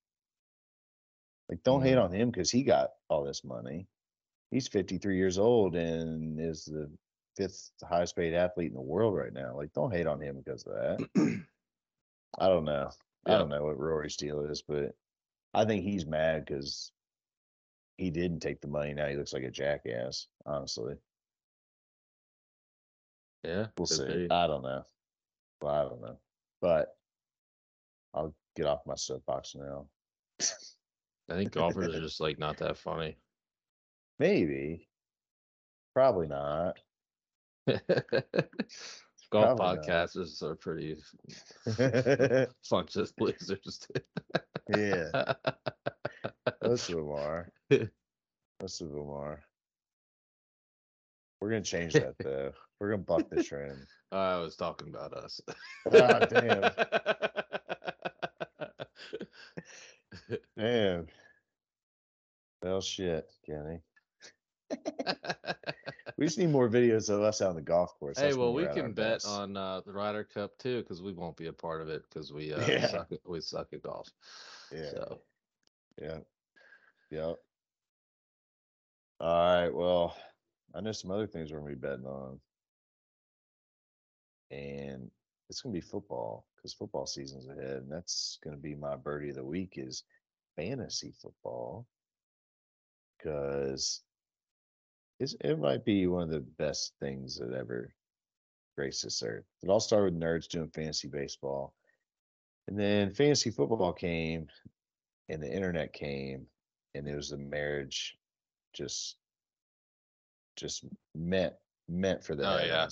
Like, don't hate Mhm. on him because he got all this money. He's 53 years old and is the fifth highest paid athlete in the world right now. Like, don't hate on him because of that. I don't know. I don't know what Rory's deal is, but I think he's mad because he didn't take the money. Now he looks like a jackass. Honestly, yeah. we'll see. be. I don't know. Well, I don't know, but I'll get off my soapbox now. I think golfers are just like not that funny. Maybe, probably not. Golf Probably not. podcasters are pretty yeah, bunch losers. most of them are. Most of them are. We're gonna change that though. We're gonna buck the trend. I was talking about us. Ah, damn. Damn. Well, shit, Kenny. We just need more videos of us out on the golf course. hey, That's when well, we we're at our can bet best. on uh, the Ryder Cup too, because we won't be a part of it because we uh, Yeah. suck at, we suck at golf. Yeah, So yeah, yeah. All right. Well, I know some other things we're gonna be betting on, and it's gonna be football because football season's ahead, and that's gonna be my birdie of the week is fantasy football because it's, it might be one of the best things that ever graced this earth. It all started with nerds doing fantasy baseball, and then fantasy football came, and the internet came, and it was the marriage, just, just meant meant for the Oh, yeah.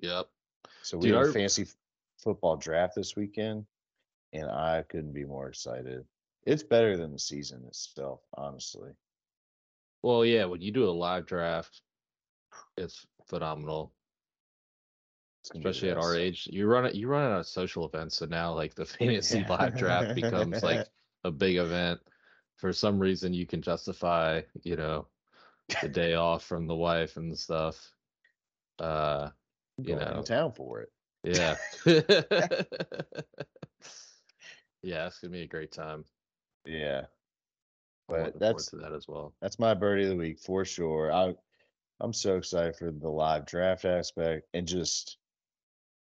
yep. So we Dude, have a fantasy football draft this weekend, and I couldn't be more excited. It's better than the season itself, honestly. Well, yeah, when you do a live draft, it's phenomenal. It's gonna be the Especially at our age, you run it. You run it at social events, so now like the fantasy live draft becomes like a big event. For some reason, you can justify, you know, the day off from the wife and stuff. Uh, you Going know. to town for it. yeah, yeah, it's gonna be a great time. Yeah, But that's- to that as well. that's my birdie of the week for sure. I I'm so excited for the live draft aspect and just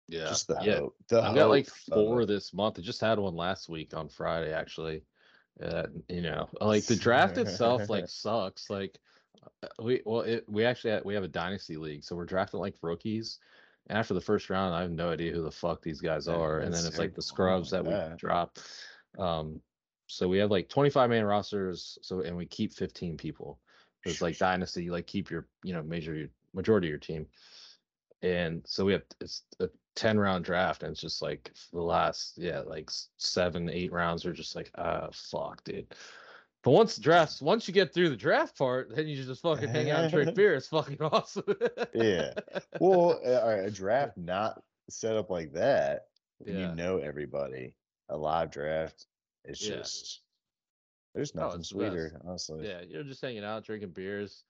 Yeah, just the yeah. hope. The I've got like four this month. I just had one last week on Friday, actually. Uh, you know, like the draft itself like sucks. Like uh, we well, it, we actually have, we have a dynasty league, so we're drafting like rookies. And after the first round, I have no idea who the fuck these guys are, and then it's like the scrubs that we drop. Um, so we have like 25 man rosters. So and we keep 15 people. It's like dynasty. You like keep your you know major your majority of your team. And so we have it's a 10 round draft and it's just like the last yeah like seven eight rounds are just like ah fuck dude but once the drafts once you get through the draft part then you just fucking hang out and drink beer it's fucking awesome Yeah. Well, uh, a draft not set up like that, Yeah. you know everybody. A live draft, it's Yeah. just there's Oh, nothing it's the best. sweeter, honestly. yeah you're just hanging out drinking beers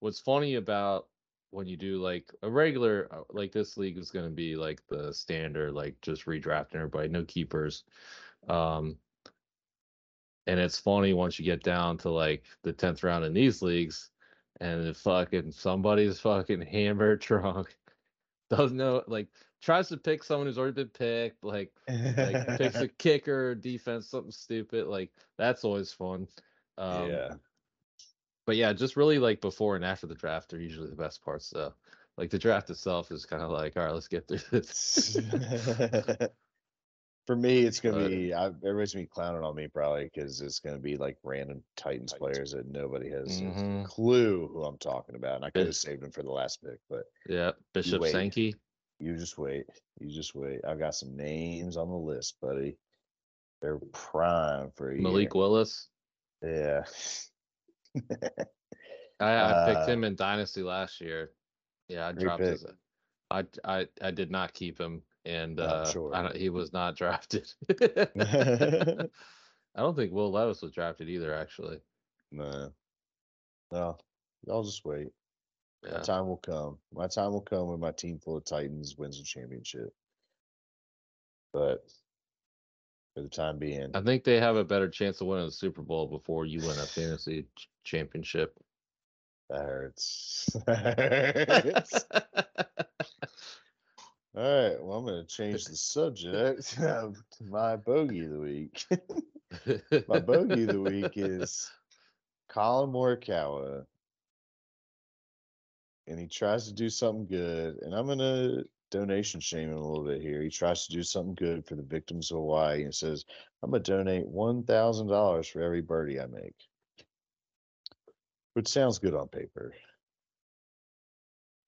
what's funny about when you do like a regular uh, like this league is going to be like the standard like just redrafting everybody no keepers um and it's funny once you get down to like the 10th round in these leagues and the fucking somebody's fucking hammered drunk doesn't know like tries to pick someone who's already been picked like like picks a kicker defense something stupid like that's always fun um yeah. but yeah, just really like before and after the draft are usually the best parts So, Like the draft itself is kind of like, all right, let's get through this. For me, it's gonna But- be I, everybody's gonna be clowning on me probably because it's gonna be like random Titans players that nobody has a Mhm. clue who I'm talking about, and I could have saved them for the last pick, but yeah, Bishop wait. Sankey. you just wait. You just wait. I've got some names on the list, buddy. They're prime for a Malik year. Willis. Yeah. I, I picked Uh, him in Dynasty last year. Yeah, I dropped his. I I I did not keep him, and uh, sure. I he was not drafted. I don't think Will Levis was drafted either. Actually, no. No. I'll just wait. My time will come. My time will come when my team full of Titans wins a championship. But for the time being, I think they have a better chance of winning the Super Bowl before you win a fantasy ch- championship. that hurts. That hurts. All right. Well, I'm going to change the subject to my bogey of the week. my bogey of the week is Collin Morikawa. And he tries to do something good. And I'm going to donation shame him a little bit here. He tries to do something good for the victims of Hawaii and says, I'm going to donate $1,000 for every birdie I make. Which sounds good on paper.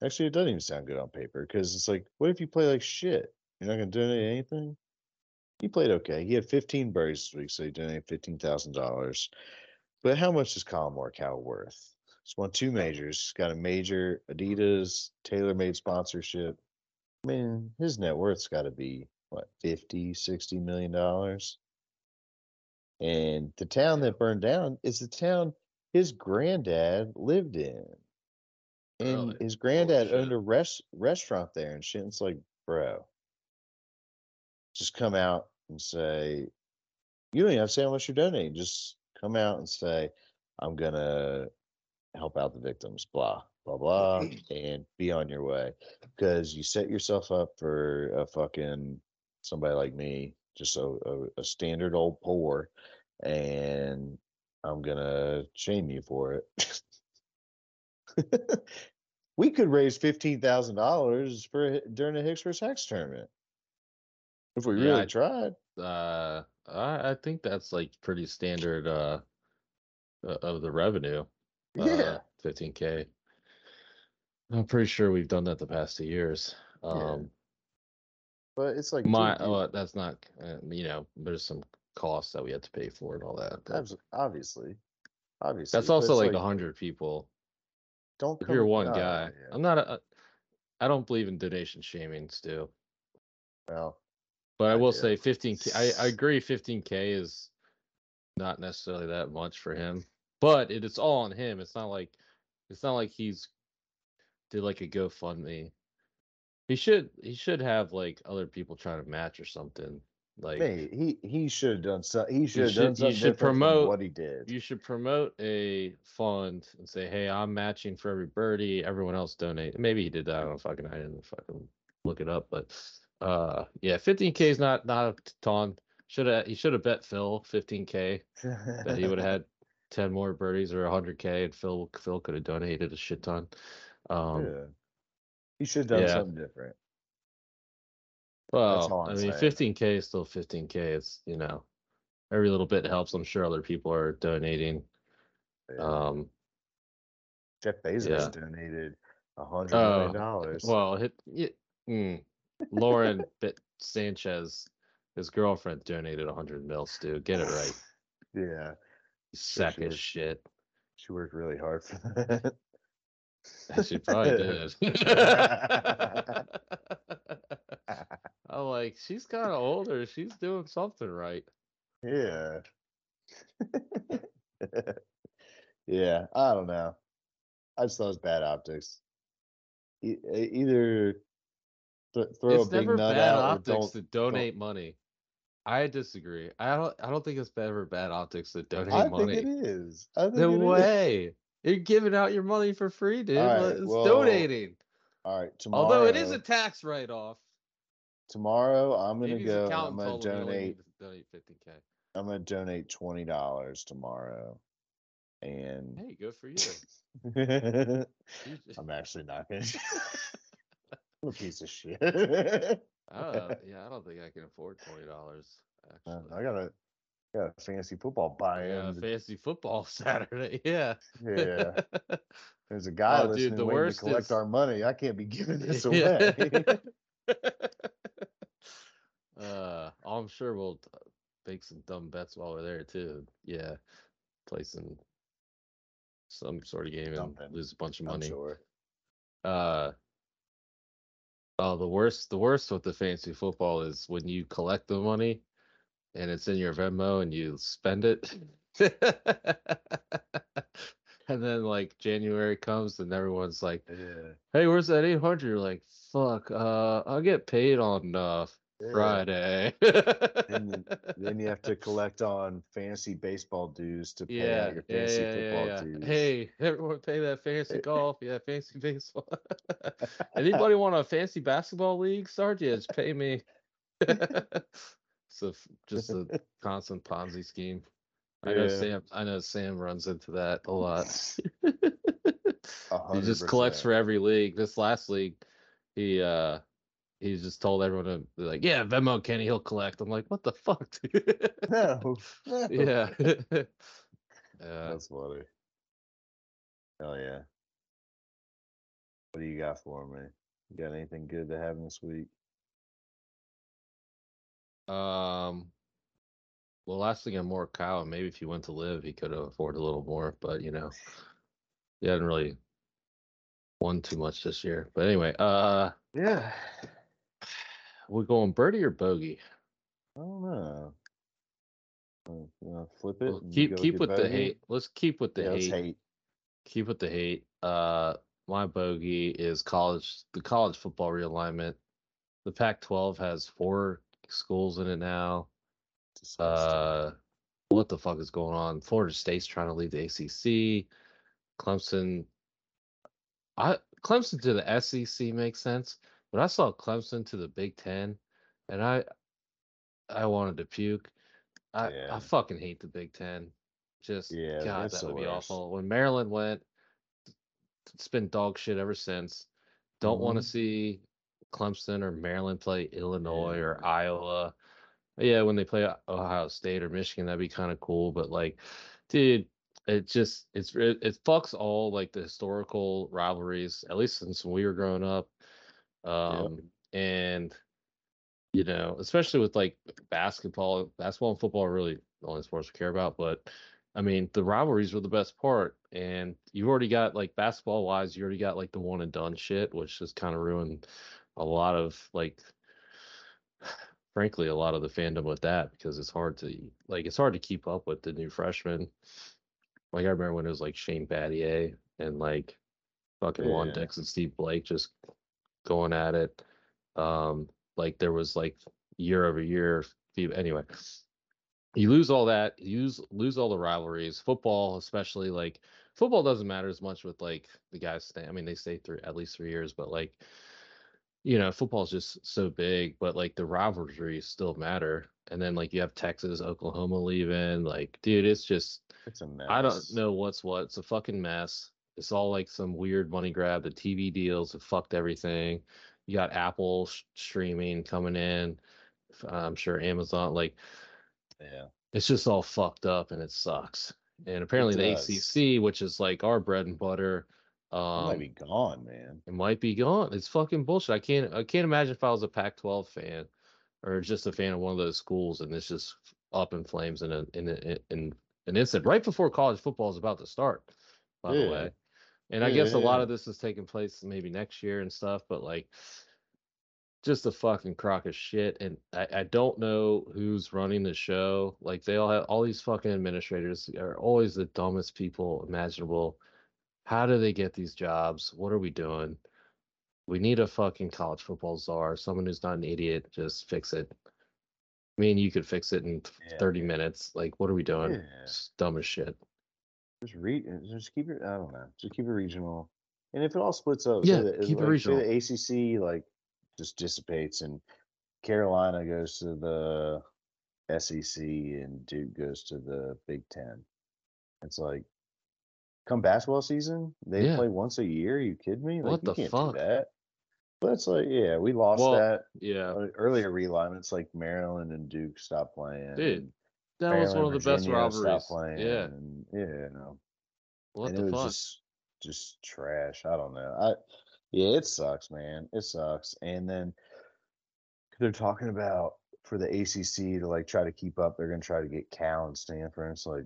Actually, it doesn't even sound good on paper because it's like, what if you play like shit? You're not going to donate mm-hmm. anything? He played okay. He had 15 birdies this week, so he donated $15,000. But how much is Collin Morikawa worth? He's won two majors. He's got a major mm-hmm. Adidas TaylorMade sponsorship. I mean, his net worth's got to be what 50, 60 million dollars. And the town that burned down is the town his granddad lived in. And Really? his granddad owned a res- restaurant there and shit. And it's like, bro, just come out and say, you don't even have to say how much you're donating. Just come out and say, I'm gonna help out the victims, blah, blah, blah, and be on your way. Because you set yourself up for a fucking somebody like me, just a, a, oh, a standard old poor, and I'm gonna shame you for it. we could raise fifteen thousand dollars for during the Hicks vs. Hex tournament if we Yeah, really I- tried. Uh, I, I think that's like pretty standard uh uh, of the revenue. Yeah, Uh, 15k. I'm pretty sure we've done that the past two years. Yeah. Um, but it's like my oh, that's not uh, you know there's some costs that we had to pay for and all that. but abs- obviously, obviously. that's also like a hundred people. Don't If come, you're one oh, guy, yeah, I'm not a. I don't believe in donation shaming, Stu. well, But I, I will do. say 15k. I, I agree 15k is not necessarily that much for him, but it, it's all on him. It's not like it's not like he's did like a GoFundMe. He should he should have like other people trying to match or something. Like mate, he he should have done so. He should have should- done you something should different promote- what he did. you should promote a fund and say, "Hey, I'm matching for every birdie. Everyone else donate." Maybe he did that. I don't fucking. I didn't fucking look it up, but uh, yeah, 15k is not not a ton. Should have he should have bet Phil 15k that he would have had 10 more birdies or 100k, and Phil Phil could have donated a shit ton. Um, yeah. He should have done yeah. something different. Well, I mean, saying. 15k is still 15k. It's you know, every little bit helps. I'm sure other people are donating. Yeah. Um, Jeff Bezos yeah. donated a hundred million dollars. Well, hit, yeah, mm, Lauren Bit Sanchez, his girlfriend donated a 100 mils, dude. Get it right. Yeah, You sack of shit. she worked really hard for that. She probably did. I'm like, she's kind of older. She's doing something right. Yeah. yeah, I don't know. I just thought it was bad optics. E- either th- throw it's a big nut bad out optics or don't. to donate money. I disagree. I don't. I don't think it's ever bad optics to donate I money. think it is. I think No it is. way. You're giving out your money for free, dude. Right, it's well, donating. All right, tomorrow. Although it is a tax write-off. Tomorrow. I'm gonna Maybe his go. I'm gonna told him he only donate. needed to donate 15k. I'm gonna donate twenty dollars tomorrow, and Hey, good for you. I'm actually not gonna. I'm a piece of shit. I don't know. Yeah, I don't think I can afford twenty dollars. Uh, Actually, I got a got a fancy football buy-in. yeah, fancy football Saturday. Yeah. yeah, there's a guy Oh, dude, listening the waiting to collect is- our money. I can't be giving this away. Uh, I'm sure we'll make some dumb bets while we're there too. Yeah, play some some sort of game and lose a bunch of I'm money. sure. Uh, oh, the worst, the worst with the fantasy football is when you collect the money and it's in your Venmo and you spend it. and then like January comes and everyone's like, Yeah. "Hey, where's that 800?" You're like, "Fuck, uh, I'll get paid on uh. Friday." and Then you have to collect on fantasy baseball dues to pay yeah, out your fantasy yeah, yeah, football yeah. dues. Hey, everyone pay that fantasy golf. Yeah, fantasy baseball. Anybody want a fancy basketball league just pay me. so just a constant Ponzi scheme. I know. Sam. I know Sam runs into that a lot. He just collects for every league. This last league, he uh he just told everyone to be like, yeah, Venmo Kenny, he'll collect. I'm like, what the fuck, dude? No, no. yeah. yeah. That's funny. Hell yeah. What do you got for me? You got anything good to have this week? Um. Well, last thing on Morikawa, maybe if he went to LIV, he could have afforded a little more, but you know, he hadn't really won too much this year. But anyway, uh, Yeah. We're going birdie or bogey. I don't know. Uh, You flip it? Well, keep keep with the hate. Let's keep with the Yeah, hate. hate. Keep with the hate. Uh, my bogey is college. The college football realignment. The Pac-12 has four schools in it now. Uh, what the fuck is going on? Florida State's trying to leave the ACC. Clemson, I Clemson to the SEC makes sense, but I saw Clemson to the Big Ten, and I, I wanted to puke. I Yeah. I fucking hate the Big Ten. Just Yeah, God, that would be worst. awful. When Maryland went, it's been dog shit ever since. Don't want to mm-hmm. see Clemson or Maryland play Illinois or Iowa. Yeah, when they play Ohio State or Michigan, that'd be kind of cool. But like, dude, it just it's it, it fucks all like the historical rivalries, at least since we were growing up. Um, and you know, especially with like basketball, basketball and football are really the only sports we care about. But I mean, the rivalries were the best part, and you've already got like basketball wise, you already got like the one and done shit, which has kind of ruined a lot of like frankly a lot of the fandom with that because it's hard to like it's hard to keep up with the new freshmen. Like I remember when it was like Shane Battier and like fucking Juan Yeah. Dix and Steve Blake just going at it. Um, like there was like year over year. Anyway, you lose all that. You lose lose all the rivalries. Football, especially like football, doesn't matter as much with like the guys stay. I mean, they stay through at least three years, but like you know, football's just so big, but like the rivalries still matter. And then like you have Texas, Oklahoma leaving. Like, dude, it's just It's a mess. I don't know what's what. It's a fucking mess. It's all like some weird money grab. The TV deals have fucked everything. You got Apple sh- streaming coming in. I'm sure Amazon. Like, Yeah. it's just all fucked up and it sucks. And apparently the. ACC, which is like our bread and butter, Um, might be gone, man. It might be gone. It's fucking bullshit. I can't I can't imagine if I was a Pac-12 fan or just a fan of one of those schools and it's just up in flames in a in a, in an instant right before college football is about to start. By the way, and I Yeah, guess a lot of this is taking place maybe next year and stuff, but like just a fucking crock of shit. And I, I don't know who's running the show. Like they all have all these fucking administrators are always the dumbest people imaginable. How do they get these jobs? What are we doing? We need a fucking college football czar, someone who's not an idiot. Just fix it. I mean, you could fix it in Yeah. 30 minutes. Like, what are we doing? Yeah. It's dumb as shit. Just read. Just keep it. I don't know. Just keep it regional. And if it all splits up, Yeah, that, keep it like, say regional. the ACC like just dissipates and Carolina goes to the SEC and Duke goes to the Big Ten. It's like, come basketball season, they Yeah. play once a year. Are you kidding me? Like, What you the can't fuck? do that. But it's like, yeah, we lost Well, that Yeah. uh, earlier realignments. Like Maryland and Duke stopped playing. Dude, That was one of the best Virginia stopped rivalries. Playing, Yeah. and, yeah, you know What and the it was fuck? just just trash. I don't know. I yeah, it sucks, man. It sucks. And then they're talking about for the ACC to like try to keep up. They're gonna try to get Cal and Stanford. And it's like,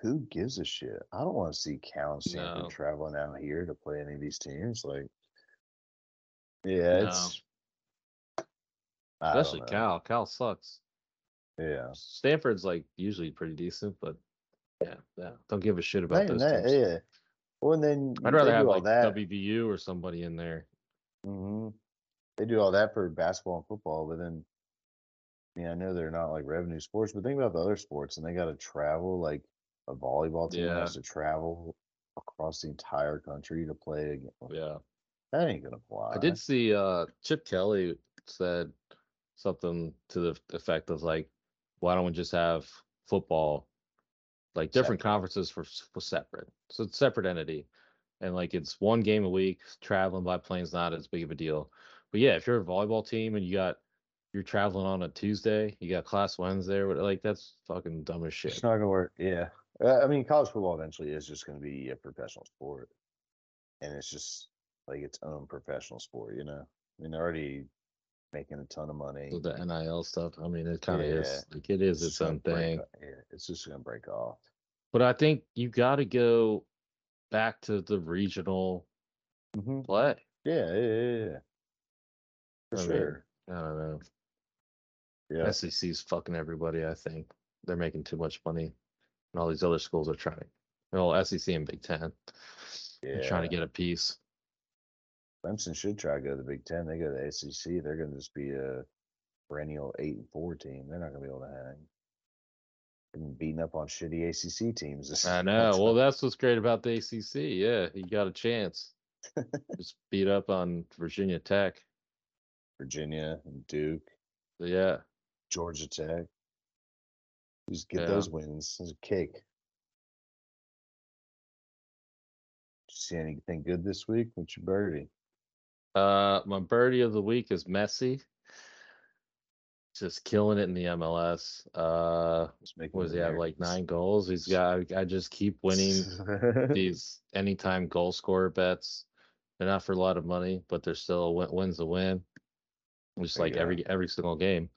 who gives a shit? I don't want to see Cal and Stanford No. traveling out here to play any of these teams. Like, yeah, No. it's Especially. Cal. Cal sucks. Yeah. Stanford's like usually pretty decent, but yeah, yeah. Don't give a shit about those that, teams. yeah. Well, and then I'd rather have all like that. WVU or somebody in there. Mm-hmm. They do all that for basketball and football, but then, I mean, I know they're not like revenue sports, but think about the other sports, and they got to travel. Like a volleyball team Yeah. has to travel across the entire country to play. Again. Yeah. That ain't gonna fly. I did see uh Chip Kelly said something to the effect of like, why don't we just have football like different Separate. conferences for, for separate. So it's separate entity. And like it's one game a week, traveling by plane's not as big of a deal. But yeah, if you're a volleyball team and you got you're traveling on a Tuesday, you got class Wednesday, what- like that's fucking dumb as shit. It's not gonna work. Yeah, Uh, I mean, college football eventually is just gonna be a professional sport, and it's just like its own professional sport. You know, I mean, already making a ton of money. With the NIL stuff. I mean, it kind of Yeah. is like it is It's its own thing. Yeah, it's just gonna break off. But I think you got to go back to the regional Mm-hmm. play. Yeah, yeah, yeah, yeah. For I mean, sure. I don't know. Yeah. SEC's fucking everybody. I think they're making too much money, and all these other schools are trying. Well, SEC and Big Ten, they're trying to get a piece. Clemson should try to go to the Big Ten. They go to the ACC. They're going to just be a perennial eight and four team. They're not going to be able to hang. Been beating up on shitty ACC teams. This I know. Well, that's what's great about the ACC. Yeah, you got a chance. Just beat up on Virginia Tech. Virginia and Duke, yeah. Georgia Tech. Just get Yeah. those wins. It's a cake. See anything good this week? What's your birdie? Uh, my birdie of the week is Messi. Just killing it in the MLS. Uh, Just making what does he have? Like nine goals. He's got. I just keep winning these anytime goal scorer bets. They're not for a lot of money, but they're still a win, wins a win. Just like every every single game.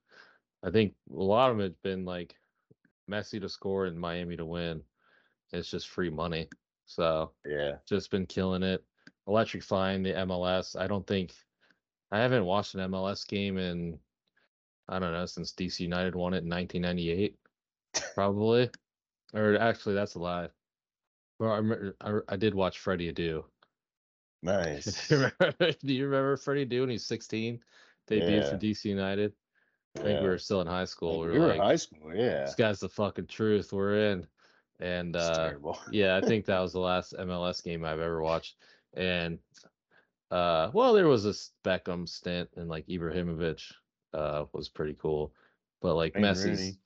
I think a lot of it's been like Messi to score and Miami to win. It's just free money. So yeah. just been killing it, electrifying the MLS. I don't think I haven't watched an MLS game in I don't know since DC United won it in 1998, probably. Or actually, that's a lie. Well, I, remember, I, I did watch Freddie Adu. Nice. Do you remember- Do you remember Freddie Adu when he's 16? Debuted for DC United. I think we were still in high school. we We were were in like, high school. Yeah. this guy's the fucking truth. We're in. And uh, terrible. yeah, I think that was the last MLS game I've ever watched. And uh well there was this Beckham stint and like Ibrahimovic uh was pretty cool. But like Wayne Messi's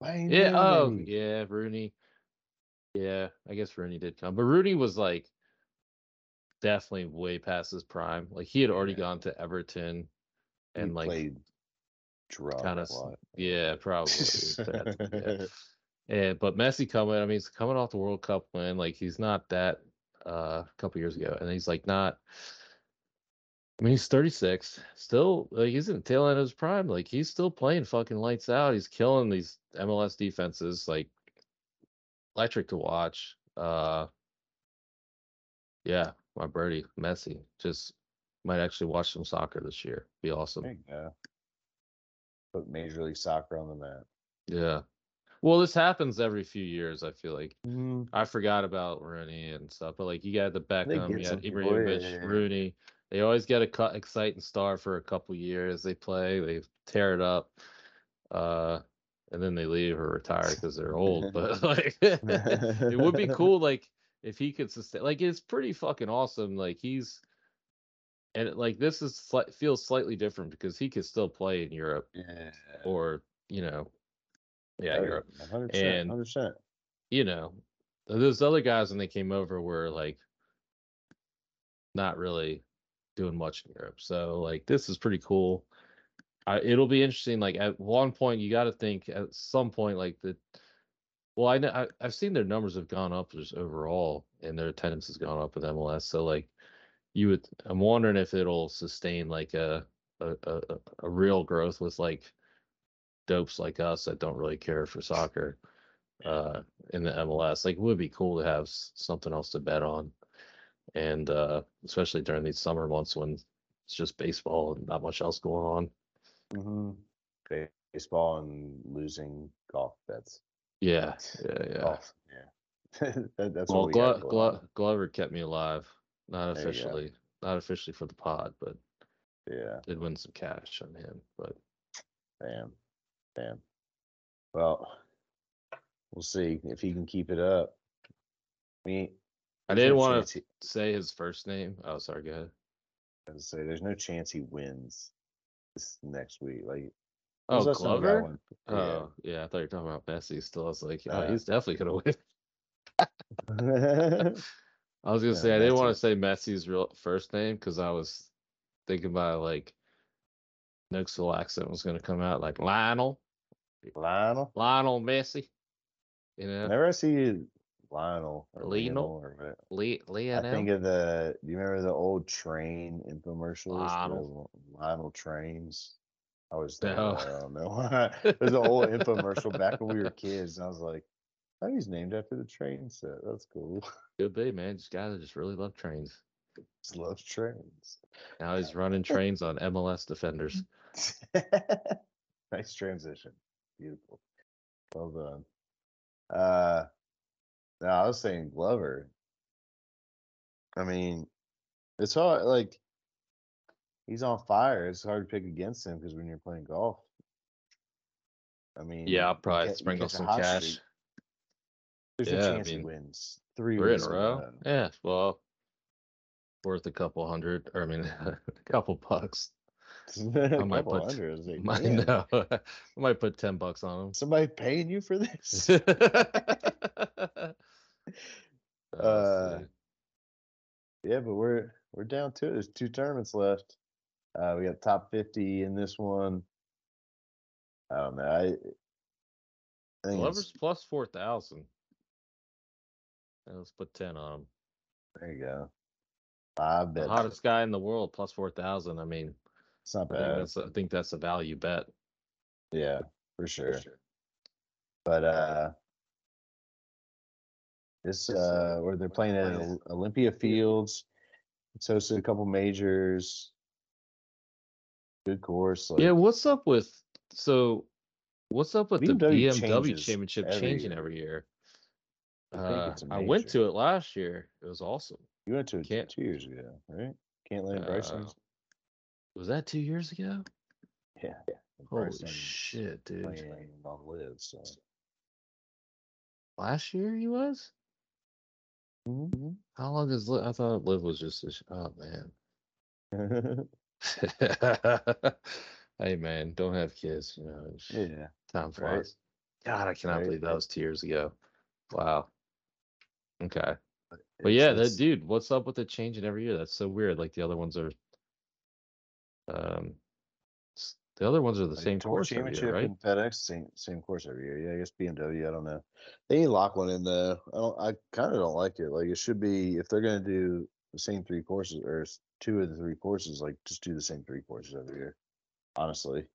Rooney. Yeah, oh Rooney. yeah, Rooney. Yeah, I guess Rooney did come. But Rooney was like definitely way past his prime. Like he had already Yeah. gone to Everton He and like played kind a of lot. yeah, probably. That- yeah. Yeah, but Messi coming, I mean, he's coming off the World Cup win. Like he's not that uh, a couple years ago, and he's like not. I mean, he's 36, still like he's in the tail end of his prime. Like he's still playing fucking lights out. He's killing these MLS defenses. Like electric to watch. Uh, yeah, my birdie Messi just might actually watch some soccer this year. Be awesome. Go. Put Major League Soccer on the map. Yeah. Well, this happens every few years. I feel like Mm-hmm. I forgot about Rooney and stuff, but like you got the Beckham, you some had people, yeah, Ibrahimovic, yeah, yeah. Rooney. They always get a cut exciting star for a couple years. They play, they tear it up, uh, and then they leave or retire because they're old. But like, it would be cool, like if he could sustain. Like it's pretty fucking awesome. Like he's, and like this is feels slightly different because he could still play in Europe Yeah. or you know, yeah, Europe. 100%. And- 100%. you know, those other guys when they came over were like not really doing much in Europe. So like this is pretty cool. I, it'll be interesting. Like at one point, you got to think at some point like the. Well, I know I, I've seen their numbers have gone up just overall, and their attendance has gone up with MLS. So like, you would. I'm wondering if it'll sustain like a, a, a- a real growth with like dopes like us that don't really care for soccer uh in the MLS. Like it would be cool to have something else to bet on. And uh especially during these summer months when it's just baseball and not much else going on. hmm Baseball and losing golf bets. Yeah, yeah, yeah. Golf. Yeah. that, that's well, what we got Glo- Glo- Glover kept me alive. Not There you go. officially, not officially for the pod, but Yeah. did win some cash on him. But Damn. Damn. Well, we'll see if he can keep it up. I mean, I didn't want to say his first name. Oh, sorry, go ahead. I was say there's no chance he wins this next week. Like, Oh, when's the last time we got Glover? Oh, yeah. I thought you were talking about Messi. Still, I was like, oh, Uh, he's definitely gonna win. I was gonna Yeah, say I didn't want to say Messi's real first name because I was thinking about like Knoxville accent was gonna come out like Lionel, Lionel. Lionel Messi. You know, Whenever I see Lionel or Lionel? Lionel or Le- I think of the. Do you remember the old train infomercials? Lionel. Lionel trains. I was think No. I don't know why. There's an old infomercial back when we were kids, and I was like, "Oh, he's named after the train set. That's cool." Could be man. Just guy that just really love trains. Just loves trains. Now he's running trains on MLS Defenders. nice transition. Beautiful. Well done. Uh, no, I was saying Glover. I mean, it's hard. Like, he's on fire. It's hard to pick against him because when you're playing golf, I mean, Yeah, I'll probably you sprinkle some cash. There's Yeah, a I chance he mean, wins three in a row. row. Yeah, well, worth a couple hundred, or I mean, a couple bucks. a might put-. I like, Might I might put ten bucks on them. Somebody paying you for this? Uh, Yeah, but we're we're down to it. There's two tournaments left. Uh, we got top fifty in this one. I don't know. I, I think Glover's it's, plus four thousand. Let's put ten on him. there you go. I The hottest guy in the world, plus four thousand. I mean, it's not I think bad. that's I think that's a value bet. Yeah, for sure. But uh, this uh, where they're playing at Olympia Fields. It's hosted a couple majors. Good course. Like, yeah, what's up with so? What's up with the BMW BMW Championship every changing year. every year? I Uh, I went to it last year. It was awesome. You went to it Can't- two years ago, right? Can't land Uh, Bryson. Was that two years ago? Yeah. Holy shit, dude! on LIV. So. Last year he was. Mm-hmm. How long is LIV? I thought LIV was just a sh- oh man. hey man, don't have kids. You know, yeah. time right. flies. God, I cannot Right, believe that was two years ago. Wow. Okay, but It's- yeah, that dude, what's up with it changing every year? That's so weird. Like the other ones are, um, The other ones are the Like, same course every year, right? and FedEx, same same course every year. Yeah, I guess BMW. I don't know. They ain't lock one in though. I don't. I kind of don't like it. Like it should be if they're gonna do the same three courses or two of the three courses, like just do the same three courses every year. Honestly,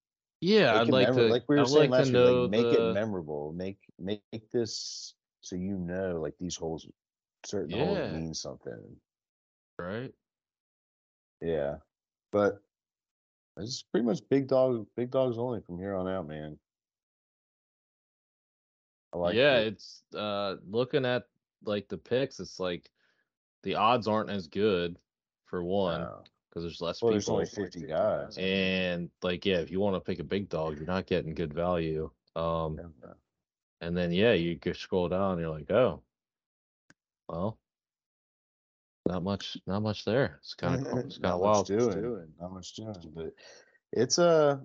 Yeah, Make I'd like to. like we were I'd saying like last year, like make the. it memorable. Make make this so you know, like these holes, certain holes mean something. right. Yeah, but it's pretty much big dog, big dogs only from here on out, man. I like yeah, it. it's uh looking at like the picks, it's like the odds aren't as good for one because there's less Well, there's people. only 50 guys. and like yeah, if you want to pick a big dog, you're not getting good value. Um and then yeah, you could scroll down, you're like, oh, well, not much, not much there. It's kind of it's kind of wild. doing. Not much doing, but it's a.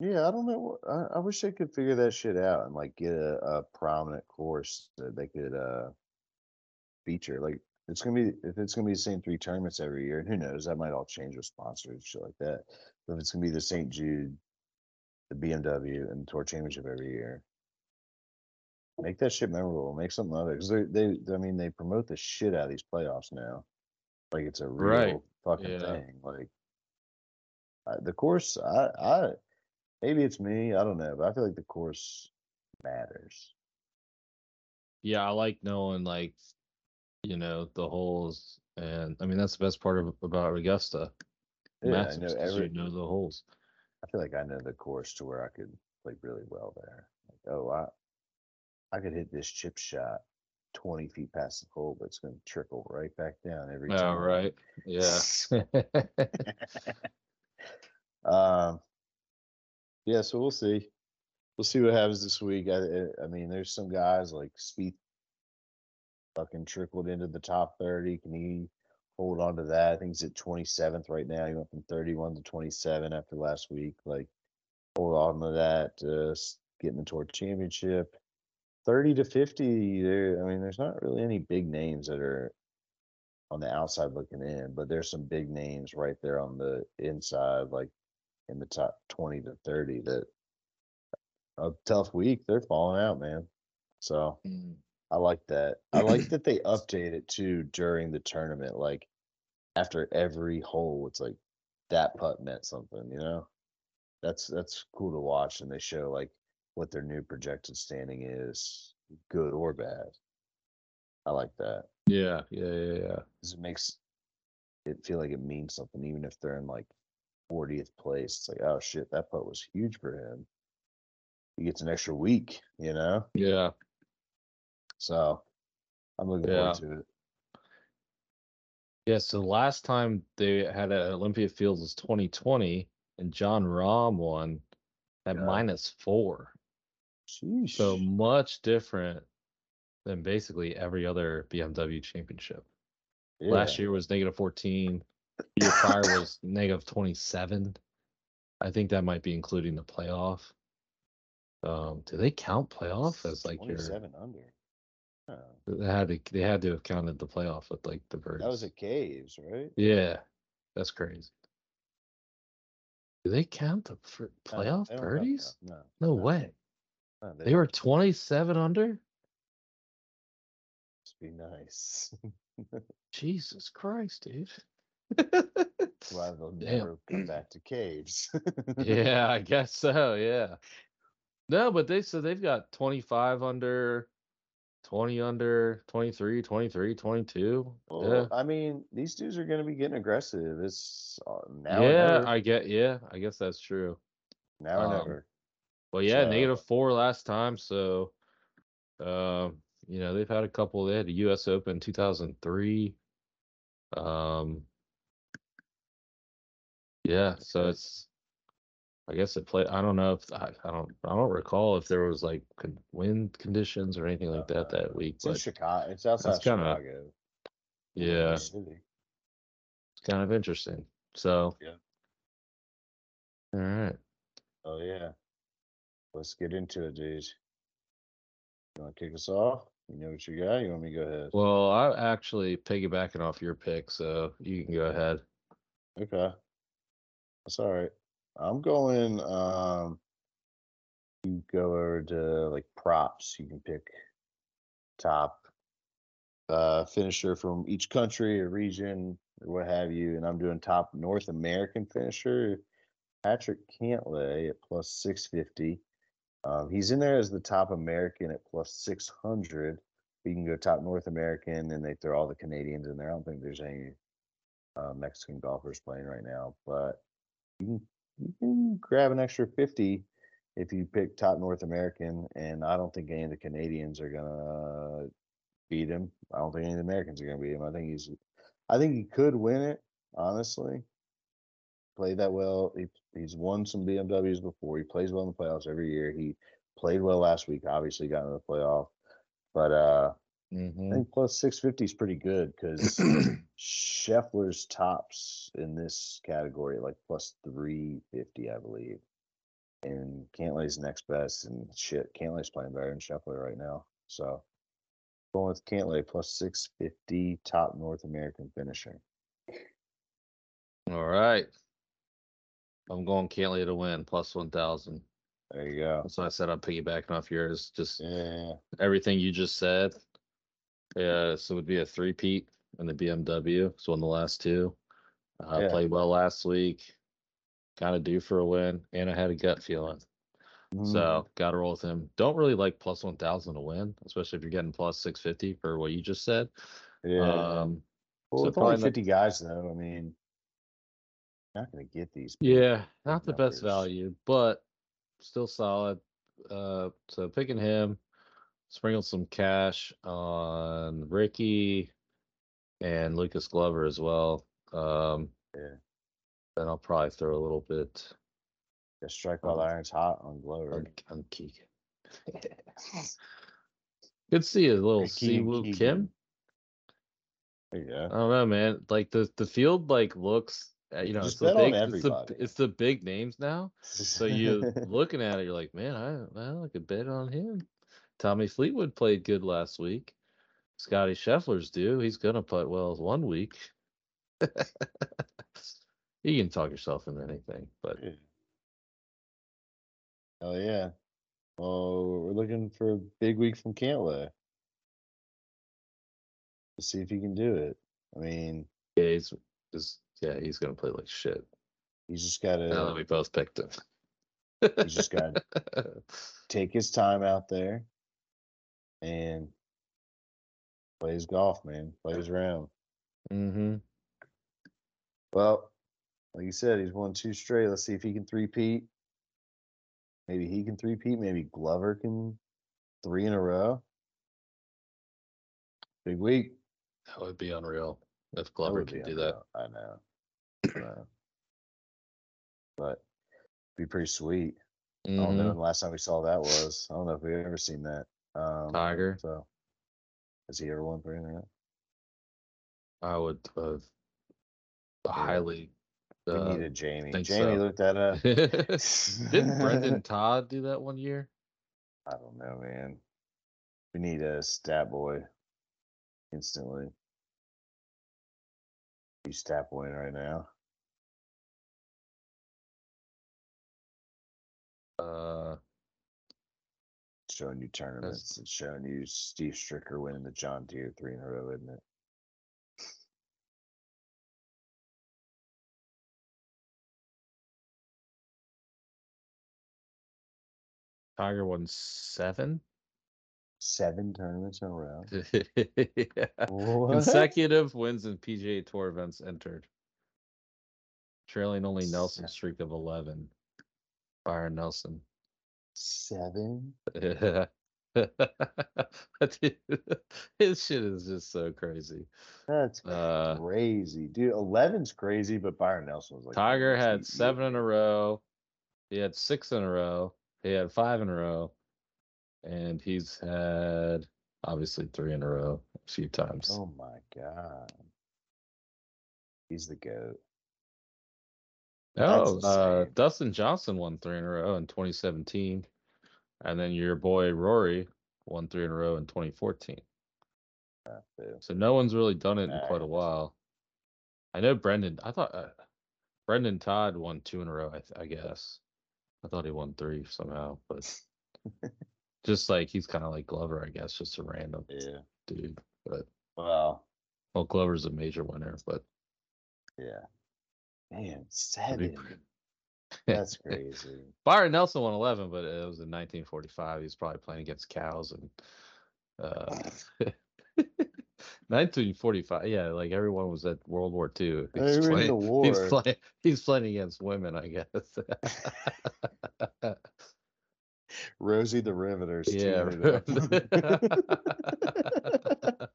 Yeah, I don't know. I, I wish they could figure that shit out and like get a, a prominent course that they could uh feature. Like it's gonna be if it's gonna be the same three tournaments every year, and who knows, that might all change with sponsors and shit like that. But if it's gonna be the St. Jude, the BMW, and the Tour Championship every year, make that shit memorable. Make something out of it because they they I mean they promote the shit out of these playoffs now, like it's a real Right. fucking Yeah. thing. Like I, the course, I I maybe it's me, I don't know, but I feel like the course matters. Yeah, I like knowing like you know the holes, and I mean that's the best part of about Augusta. Yeah, I know 'cause every. you know the holes. I feel like I know the course to where I could play really well there. Like, oh, I I could hit this chip shot twenty feet past the hole, but it's going to trickle right back down every Yeah, time. right. Yeah. um, yeah, so we'll see. We'll see what happens this week. I, I- I mean, there's some guys like Speed fucking trickled into the top 30. Can he hold on to that? I think he's at 27th right now. He went from 31 to 27 after last week. Like, hold on to that, uh, getting the tour championship. 30 to 50, there, I mean, there's not really any big names that are on the outside looking in, but there's some big names right there on the inside, like in the top 20 to 30 that a tough week, they're falling out, man. So Mm. I like that. I like that they update it too during the tournament. Like after every hole, it's like that putt meant something, you know? That's that's cool to watch and they show like what their new projected standing is, good or bad. I like that. yeah, yeah, yeah, yeah. 'cause it makes it feel like it means something, even if they're in like 40th place. It's like, oh shit, that putt was huge for him. He gets an extra week, you know? Yeah. So I'm looking Yeah. forward to it. Yeah, so the last time they had at Olympia Fields was 2020, and Jon Rahm won at Yeah. minus four. Sheesh. So much different than basically every other BMW championship. Last year was negative 14. The year prior was negative 27. I think that might be including the playoff. Um, do they count playoff as like your? 27 under. Oh, They had to. They had to have counted the playoff with like the birds. that was at Caves, right? Yeah, that's crazy. Do they count the playoff birdies? No, No no, way. No, they They were 27 under. must be nice. Jesus Christ, dude. Why they'll Damn. never come back to Caves. yeah, I guess so. Yeah. No, but they so they've got 25 under, 20 under, 23, 23, 22. Well, I mean, these dudes are going to be getting aggressive. It's uh, now yeah. or never. I get. Yeah, I guess that's true. now or um, never. Well, yeah, So- negative four last time. So, um, you know, they've had a couple. They had the U.S. Open 2003. Um, yeah. So it's. I guess it played. I don't know if I, I don't. I don't recall if there was like con- wind conditions or anything like that Uh, that week. It's in Chicago. It's outside kinda- Chicago. yeah, it's kind of interesting. So. Yeah. All right. Oh yeah. Let's get into it, dude. You want to kick us off? You know what you got? You want me to go ahead? Well, I'm actually piggybacking off your pick, so you can go ahead. Okay. That's all right. I'm going. Um, you go over to like props. You can pick top uh, finisher from each country or region or what have you. And I'm doing top North American finisher, Patrick Cantlay at plus 650. Um, he's in there as the top American at plus 600. You can go top North American and they throw all the Canadians in there. I don't think there's any uh, Mexican golfers playing right now, but you can, you can grab an extra 50 if you pick top North American. And I don't think any of the Canadians are going to beat him. I don't think any of the Americans are going to beat him. I think he's, I think he could win it, honestly. Played that well. He, he's won some BMWs before. He plays well in the playoffs every year. He played well last week, obviously got in the playoff. But uh I Mhm. think plus 650 is pretty good because Scheffler's tops in this category like plus 350, I believe. And Cantlay's next best. And shit, Cantlay's playing better than Scheffler right now. So going with Cantlay plus 650 top North American finisher. All right. I'm going Cantlay to win plus one thousand. There you go. So I said I'm piggybacking off yours. Just Yeah. everything you just said. Yeah, so it would be a three-peat in the BMW. So won the last two. Uh, Yeah. Played well last week. Kind of due for a win, and I had a gut feeling. So got to roll with him. Don't really like plus one thousand to win, especially if you're getting plus six fifty for what you just said. yeah. Um, well, so with only probably not- 50 guys, though, I mean, not going to get these. Yeah, not the best value, but still solid. Uh, so picking him, sprinkled some cash on Rickie and Lucas Glover as well. Um, Yeah. then I'll probably throw a little bit Yeah, strike while the Um, iron's hot on Glover. on, on Keegan. Good to see a little Si Woo Kim. Yeah. I don't know, man. Like the the field like looks, Uh, you know, it's the big, it's the it's the big names now. So you're looking at it, you're like, man, I well, I could bet on him. Tommy Fleetwood played good last week. Scottie Scheffler's due. He's gonna putt well one week. you can talk yourself into anything, but. Hell oh, yeah. Well, we're looking for a big week from Cantlay. Let's see if he can do it. I mean, yeah, he's just yeah, he's gonna play like shit. he's just got Now that to we both picked him. he's just got to take his time out there and play his golf, man. Play his round. mm-hmm. Well, like you said, he's won two straight. Let's see if he can three-peat. Maybe he can three-peat. Maybe Glover can three in a row. Big week. That would be unreal if Glover could do that. I know. I know. But be pretty sweet. I don't know Mhm. when the last time we saw that was. I don't know if we've ever seen that. Um, Tiger. So has he ever won for in a row? I would uh, Yeah. highly. We Uh, needed Jamie. Jamie so. looked at up. Didn't Brendon Todd do that one year? I don't know, man. We need a stat boy instantly. Stat boy right now. Uh, showing you tournaments. It's showing you Steve Stricker winning the John Deere three in a row, isn't it? Tiger won seven Seven tournaments in a row. Yeah. Consecutive wins in PGA Tour events entered, trailing only Nelson's streak of eleven. Byron Nelson. Seven? Dude, his shit is just so crazy. That's Uh, crazy, dude. 11's crazy, but Byron Nelson was like Tiger had seven in a row. He had six in a row. He had five in a row. And he's had obviously three in a row a few times. Oh my god, he's the goat. oh, uh. Dustin Johnson won three in a row in 2017. And then your boy Rory won three in a row in 2014. So no one's really done it in quite a while. I know Brendon. I thought uh, Brendon Todd won two in a row. I, th- I guess. I thought he won three somehow, but just like he's kind of like Glover, I guess, just a random Yeah. dude. But Well, well, Glover's a major winner, but yeah. Man, seven. That's crazy. Byron Nelson won 11, but it was in 1945. He was probably playing against cows and uh 1945. Yeah, like everyone was at World War II. They were in the playing, He's war. playing. He's playing against women, I guess. Rosie the Riveter's yeah. teeing it up.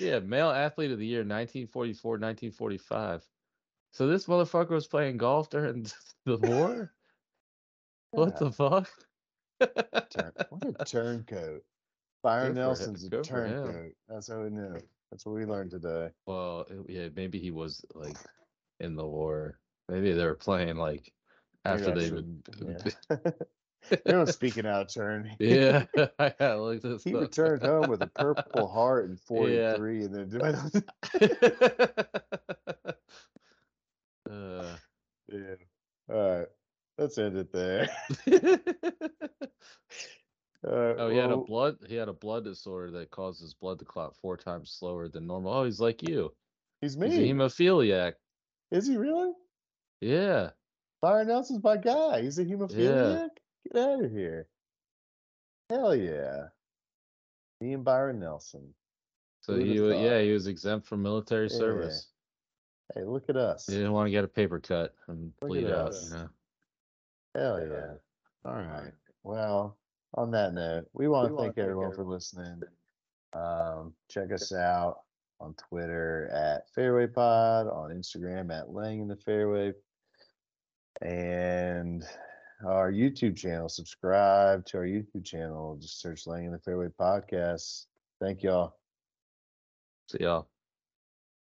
yeah, male athlete of the year, 1944, 1945. So this motherfucker was playing golf during the war. What the fuck? Turn- what a turncoat. Byron Good for him. Nelson's a Good for him. turncoat. That's how we knew. That's what we learned today. Well, yeah, maybe he was like in the war. Maybe they were playing like after they would. yeah. Everyone speaking out of turn. Yeah, I gotta this He up. returned home with a purple heart in Yeah. 43 and then uh, yeah. All right. Let's end it there. Right, oh, he had a blood. He had a blood disorder that causes blood to clot four times slower than normal. Oh, he's like you. he's me. He's a hemophiliac. Is he really? Yeah. Byron Nelson's my guy. He's a hemophiliac. Get out of here. Hell yeah. Me and Byron Nelson. So Who would've he, wa- yeah, he was exempt from military Yeah. service. Hey, look at us. He didn't want to get a paper cut and Look bleed at out. us. You know. Hell yeah. All right. Well, on that note, we want to thank everyone for listening. Um, check us out on Twitter at Fairway Pod, on Instagram at Laying in the Fairway, and our YouTube channel. Subscribe to our YouTube channel. Just search Laying in the Fairway Podcast. Thank y'all. See y'all.